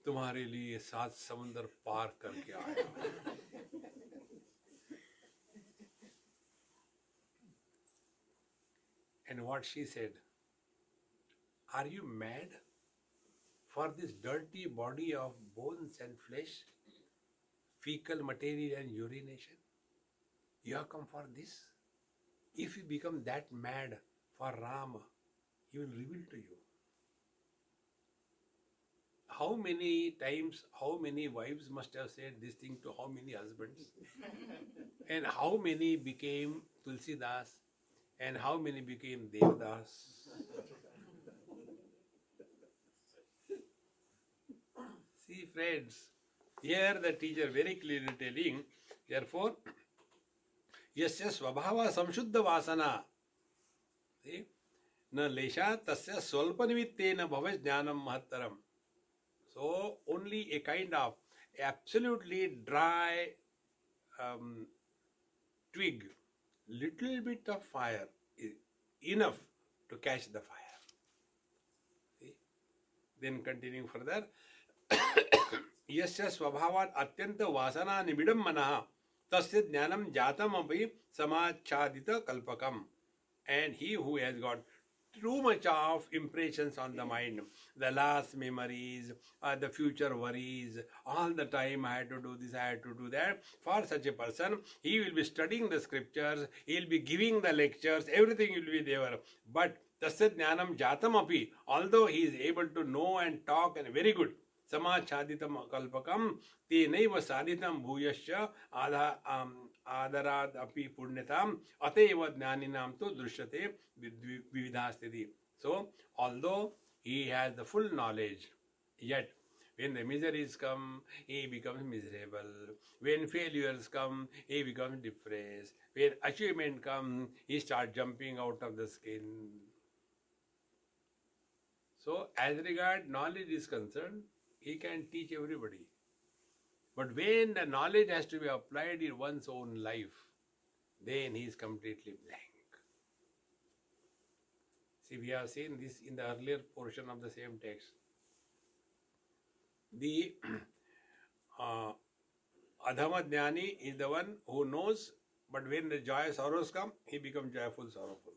S1: तुम्हारे लिए सात समंदर पार करके आया And what she said, Are you mad? for this dirty body of bones and flesh, fecal material and urination? You have come for this? If you become that mad for Rama, he will reveal to you. How many times, how many wives must have said this thing to how many husbands? *laughs* and how many became Tulsidas? And how many became Devdas? *laughs* See, friends, here the teacher very clearly telling, therefore, यस्य स्वभाव संशुद्ध वासना न लेशा तस्य स्वल्प निमित्ते न भव ज्ञानम महत्तरम so only a kind of absolutely dry twig little bit of fire enough to catch the fire then continue further यस्य स्वभावात् अत्यंत वासना निमिडम मनः तस्य ज्ञानम जातम अपि समाच्छादित Kalpakkam and he who has got too much of impressions on the mind the last memories uh, the future worries all the time i had to do this i had to do that for such a person he will be studying the scriptures he will be giving the lectures everything will be there but tasya jnanam jatam api although he is able to know and talk and very good समाच्छादितम Kalpakkam तेनैव साधितम भूयश्च आधा आदराद अपि पुण्यताम अतएव ज्ञानिनाम तो दृश्यते विविधा स्थिति so although he has the full knowledge yet when the miseries come he becomes miserable when failures come he becomes depressed when achievement comes he starts jumping out of the skin so as regard knowledge is concerned he can teach everybody. But when the knowledge has to be applied in one's own life, then he is completely blank. See, we have seen this in the earlier portion of the same text. The *clears throat* uh, Adhama Jnani is the one who knows, but when the joy sorrows come, he becomes joyful, sorrowful.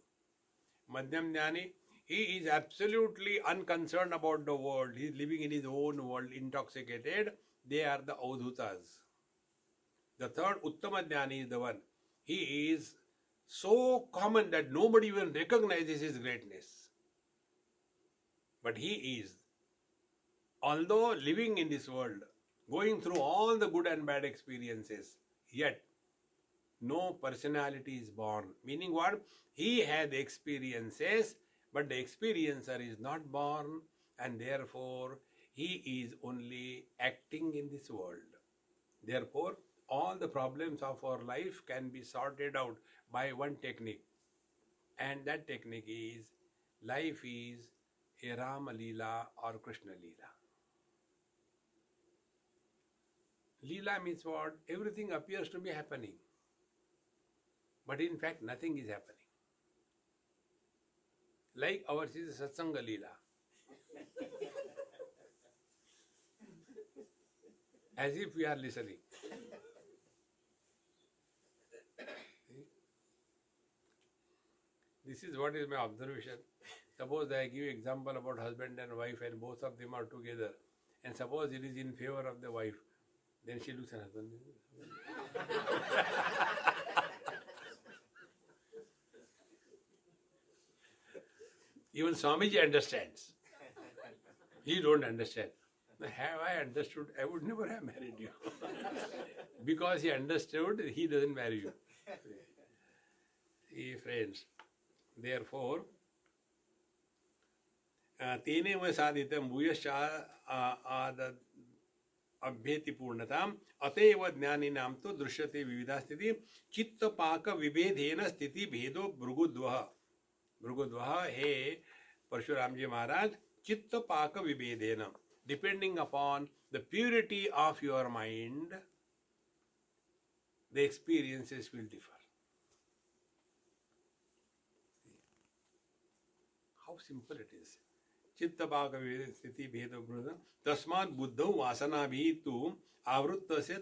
S1: Madhyam Jnani he is absolutely unconcerned about the world. He is living in his own world, intoxicated. They are the Avdhutas. The third, Uttama Jnani, is the one. He is so common that nobody even recognizes his greatness. But he is. Although living in this world, going through all the good and bad experiences, yet no personality is born. Meaning what? He had experiences, but the experiencer is not born, and therefore he is only acting in this world. Therefore, all the problems of our life can be sorted out by one technique, and that technique is life is a Rama Leela or Krishna Leela. Leela means what? Everything appears to be happening. But in fact, nothing is happening. Like ours is Satsanga Leela. As if we are listening. This is what is my observation. Suppose I give example about husband and wife and both of them are together and suppose it is in favor of the wife then she looks at husband. *laughs* Even Swamiji understands. He don't understand. Have I understood? I would never have married you. *laughs* because he understood, he doesn't marry you. See, friends. Therefore, तेनेव साधितं भूयश्च आद अभ्येति पूर्णता अतएव ज्ञानी नाम तो दृश्यते विविधा स्थिति चित्त पाक विभेदेन स्थिति भेदो भृगुद्व भृगुद्व हे परशुराम जी महाराज चित्त पाक विभेदेन depending upon the purity of your mind the experiences will differ how simple it is चित्त पाक स्थिति भेद वासना भी तु आवृत्त से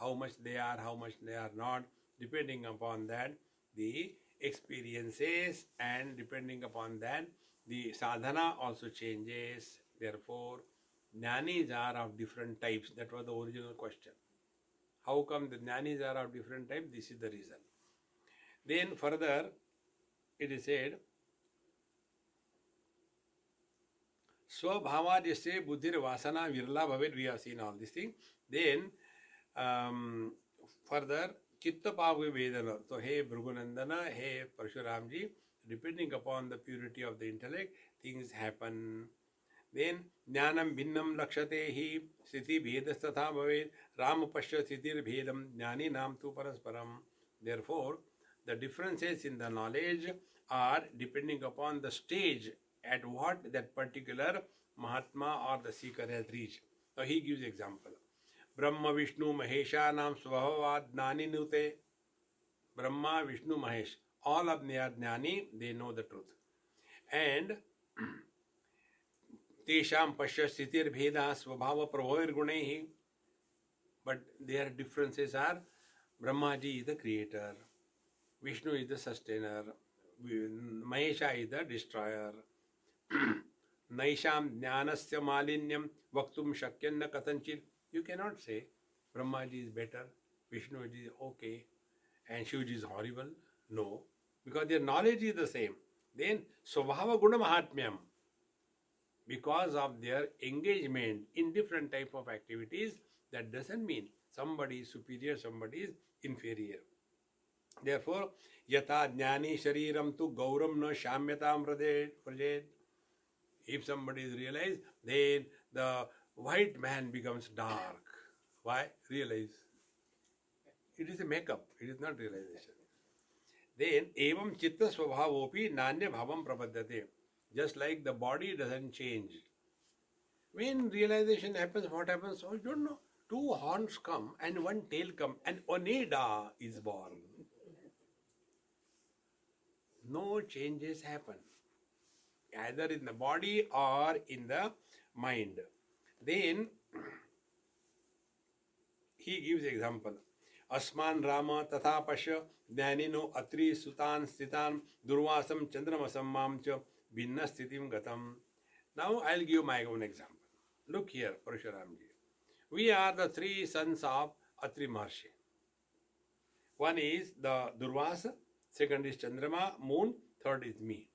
S1: how much they are how much they are not depending upon that the experiences and depending upon that the sadhana also changes therefore jnanis are of different types that was the original question how come the jnanis are of different types this is the reason then further it is said स्वभावाद से बुद्धिर वासना विरला भवेद we have seen all this thing then further चित्त पाव वेदन तो हे भृगुनंदन हे परशुराम जी depending upon the purity of the intellect things happen then ज्ञानम भिन्नम लक्ष्यते ही स्थिति भेदस्तथा भवेद राम पश्य स्थितिर्भेदम ज्ञानी नाम तो परस्परम therefore the differences in the knowledge are depending upon the stage at what that particular Mahatma or the seeker has reached. So he gives example. ब्रह्म, विष्णु महेशा नाम स्वभाववाद ज्ञानी नुते। Brahma, Vishnu, Mahesh all of near ज्ञानी they know the truth and तेषाम पश्य स्थितिर स्वभाव प्रभोर्गुण ही but there differences are Brahma ji is the creator Vishnu is the sustainer Mahesha is the destroyer नैषा ज्ञान से मालिन्यम शक्य न कथनचित You cannot say Brahmaji is better, Vishnu is okay, and Shivji is horrible. No, because their knowledge is the same. Then Swabhava Guna Mahatmyam. Because of their engagement in different type of activities, that doesn't mean somebody is superior, somebody is inferior. Therefore, yata jnani shariram tu gauram na shamyatam prajet. If somebody is realized, then the white man becomes dark. Why? Realize. It is a makeup, it is not realization. Then, evam chitta swabhavopi nanya bhavam prapadyate. Just like the body doesn't change. When realization happens, what happens? Oh, you don't know. Two horns come and one tail come and Oneda is born no changes happen either in the body or in the mind then he gives example अस्मान Ram तथा पश्य ज्ञानिनो अत्रि सुतान स्थितान दुर्वासम चंद्रमसम माम च भिन्न स्थितिम गतम now I will give my own example look here Parshuram ji We are the three sons of Atri Maharshi. One is the Durvasa, second is Chandrama, moon, third is me.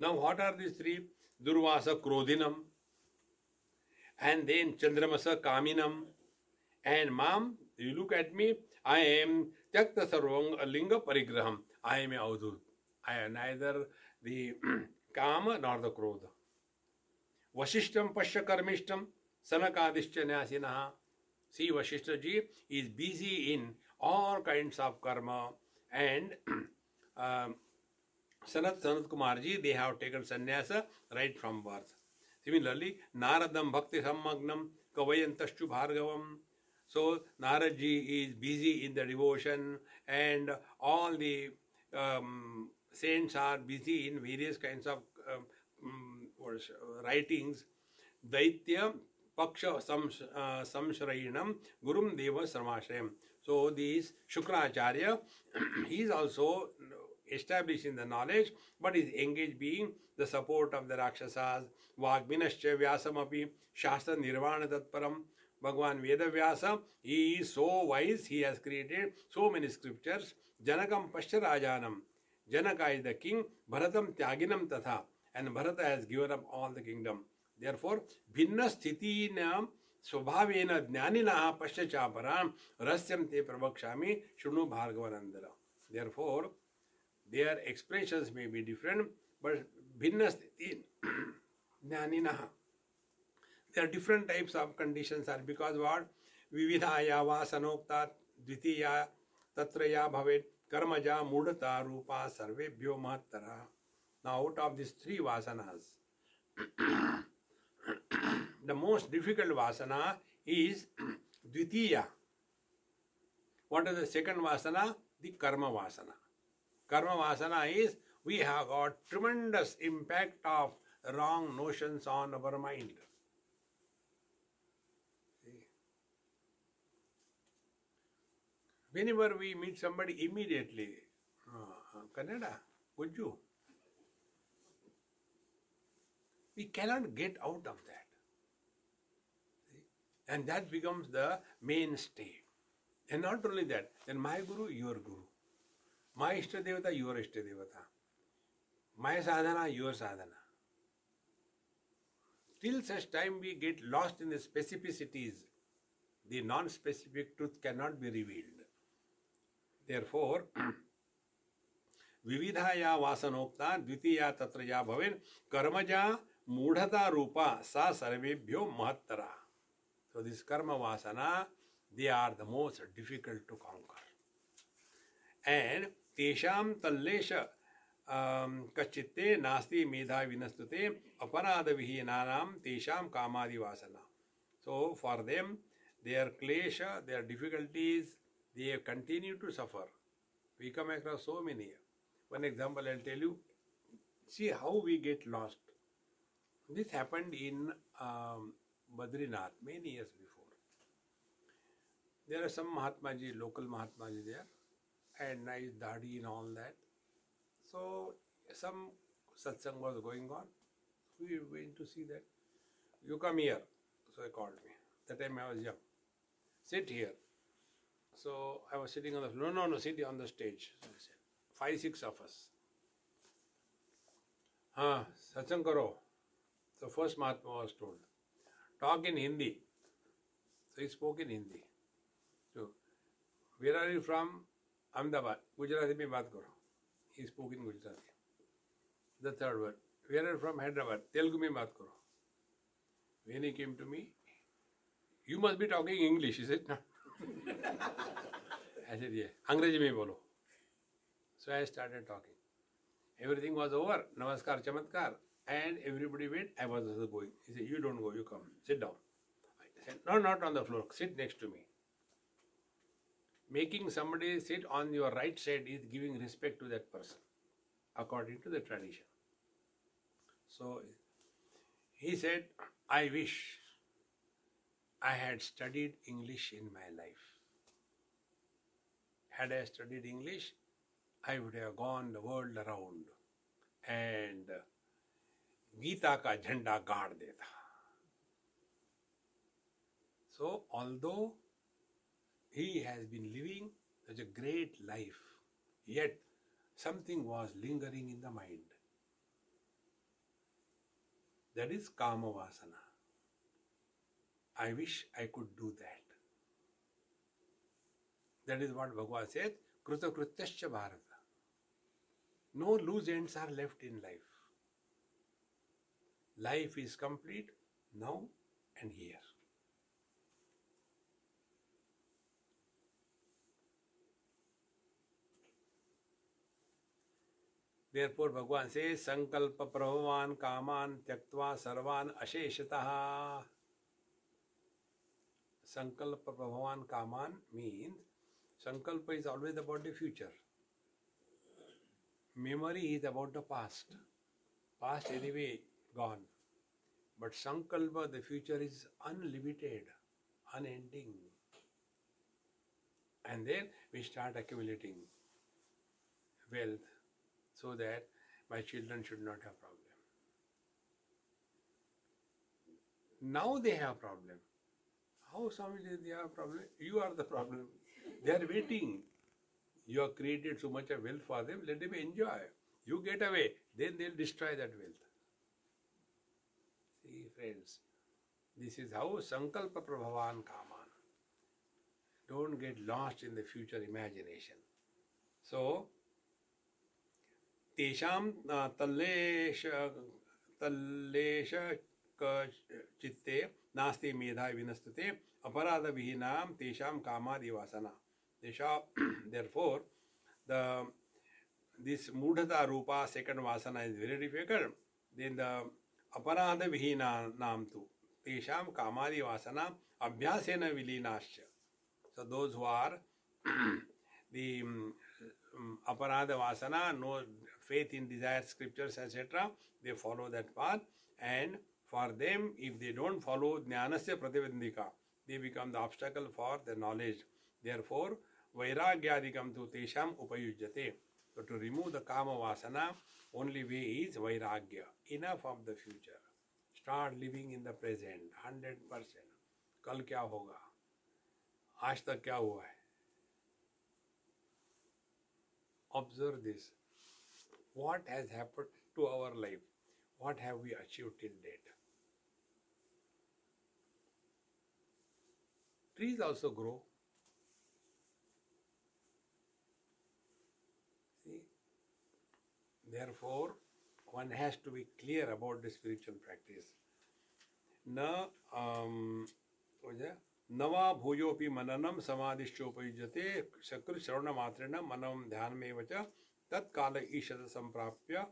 S1: Now, what are these three? Durvasa Krodhinam, and then Chandramasa Kaminam, and Mam, you look at me, I am Tyakta Sarvang Linga Parigraham. I am a. I am neither the Kama nor the Krodha. Vasishtam Pasha Karmishtam Sanakadishcha Nyasinaha. See, Vashishta ji is busy in all kinds of karma and um, Sanat Sanat Kumar ji, they have taken sannyasa right from birth. Similarly, Naradam Bhakti Sammagnam Kavayantashu Bhargavam. So, Narad ji is busy in the devotion and all the um, saints are busy in various kinds of um, um, writings. Daitya Paksha Samshrayinam Gurum Deva Sarmashrayam. So, this Shukracharya, he is also established in the knowledge, but is engaged being the support of the Rakshasas. Vagminascha Vyasamapi Shastra Nirvana Tatparam. Bhagwan Veda Vyasa, he is so wise, he has created so many scriptures. Janakam Pashyarajanam. Janaka is the king, Bharatam Tyaginam Tatha, and Bharata has given up all the kingdom. Therefore, Bhinna Sthitinam स्वभावेन ज्ञानिनः पश्चापरां रहस्यं ते प्रवक्ष्यामि शृणु भार्गवनन्दर therefore their expressions may be different, but bhinnasthiti jnaninaha. There are different types of conditions are because what? Vividhaya va sanokta dvitiya tatraya bhavet karmaja mudata rupa sarve mattara. Now out of these three vasanas, *coughs* the most difficult vasana is dvitiya. What is the second vasana? The karma vasana. Karma vasana is we have got tremendous impact of wrong notions on our mind. Whenever we meet somebody immediately, uh, Kannada, would you? We cannot get out of that. And that becomes the mainstay. And not only that, then my guru, your guru. My Ishta Devata, your Ishta Devata. My sadhana, your sadhana. Till such time we get lost in the specificities, the non specific truth cannot be revealed. Therefore, विविधाया वासनोक्ता द्वितीया तत्र या भवेन कर्मजा मूढ़ता रूपा सा सर्वेभ्यो महत्तरा So this karma vasana, they are the most difficult to conquer. And तेषां तल्लेश कश्चित्ते नास्ति मेधा विनस्तुते अपराधविहीनानां तेषां कामादिवासना। So for them they are klesha they are difficulties they continue to suffer we come across so many one example I tell you see how we get lost this happened in Badrinath many years before there are some mahatma ji local mahatma ji there and nice dadi and all that. So some satsang was going on. We went to see that. You come here. So he called me. That time I was young. Sit here. So I was sitting on the floor. No, no, no, sit on the stage. So said, five, six of us. Ah, satsang karo. So first Mahatma was told talk in Hindi. So he spoke in Hindi. So, where are you from? Ahmedabad. Gujarati mein baat karo. He spoke in Gujarati. The third word. Where are you from? Hyderabad. Telugu mein baat karo. When he came to me, you must be talking English, is it not? I said, yeah. Angrezi mein bolo. So I started talking. Everything was over. Namaskar, chamatkar. And everybody went. I was also going. He said, You don't go, you come. Sit down. I said, No, not on the floor. Sit next to me Making somebody sit on your right side is giving respect to that person, according to the tradition. So he said, I wish I had studied English in my life. Had I studied English, I would have gone the world around and Gita का झंडा गाड़ देता So, although he has been living such a great life, yet something was lingering in the mind. That is kama vasana. I wish I could do that. That is what Bhagwan says, Krutakrutyascha Bharata. No loose ends are left in life. Life is complete now and here. Therefore, Bhagwan says, Sankalpa Prabhavan Kaman Tyaktva Sarvan Asheshataha. Sankalpa Prabhavan Kaman means Sankalpa is always about the future. Memory is about the past. Past anyway gone. But Sankalpa, the future is unlimited, unending. And then we start accumulating wealth so that my children should not have problem. Now they have problem. How Swamiji they have problem? You are the problem. They are waiting. You have created so much of wealth for them, let them enjoy. You get away, then they'll destroy that wealth. See, friends, this is how Sankalpa Prabhavan Kaman. Don't get lost in the future imagination. So, तेषां तल्लेश तल्लेश चित्ते नास्ति मेधा विनस्तते अपराध विहीनां तेषां कामादि वासना तेषा therefore the this mudhata rupa second vasana is very difficult then the अपराध विहीना नाम तो तेषां कामादि वासना अभ्यासेन विलीनाश्च। So those who are the aparadha vasana no faith in desired scriptures, etc., they follow that path. And for them, if they don't follow jnanasya prativandika, they become the obstacle for the knowledge. Therefore, vairagyadikam tu tesham upayujyate. So to remove the kama vasana, only way is vairagya. Enough of the future. Start living in the present, 100%. कल क्या होगा आज तक क्या हुआ है observe this what has happened to our life, what have we achieved till date. Trees also grow. See, therefore, one has to be clear about the spiritual practice. न नवा भूयोपि मननम समाधिश्चोपयुज्यते शक्र श्रवण मात्रेण मनम ध्यान में च तत्काल ईषद संप्राप्य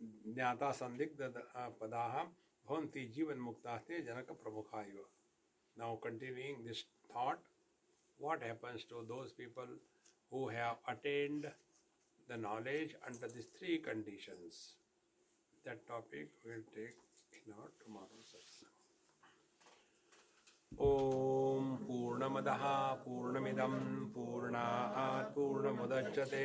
S1: ज्ञाता संदिग्ध पदा जीवन मुक्ता ते जनक प्रमुखा इव now continuing this thought what happens to those people who have attend the knowledge under this three conditions that topic will take in our tomorrow satsang Om पूर्णमदः, पूर्णमिदं पूर्णात् पूर्णमुदच्यते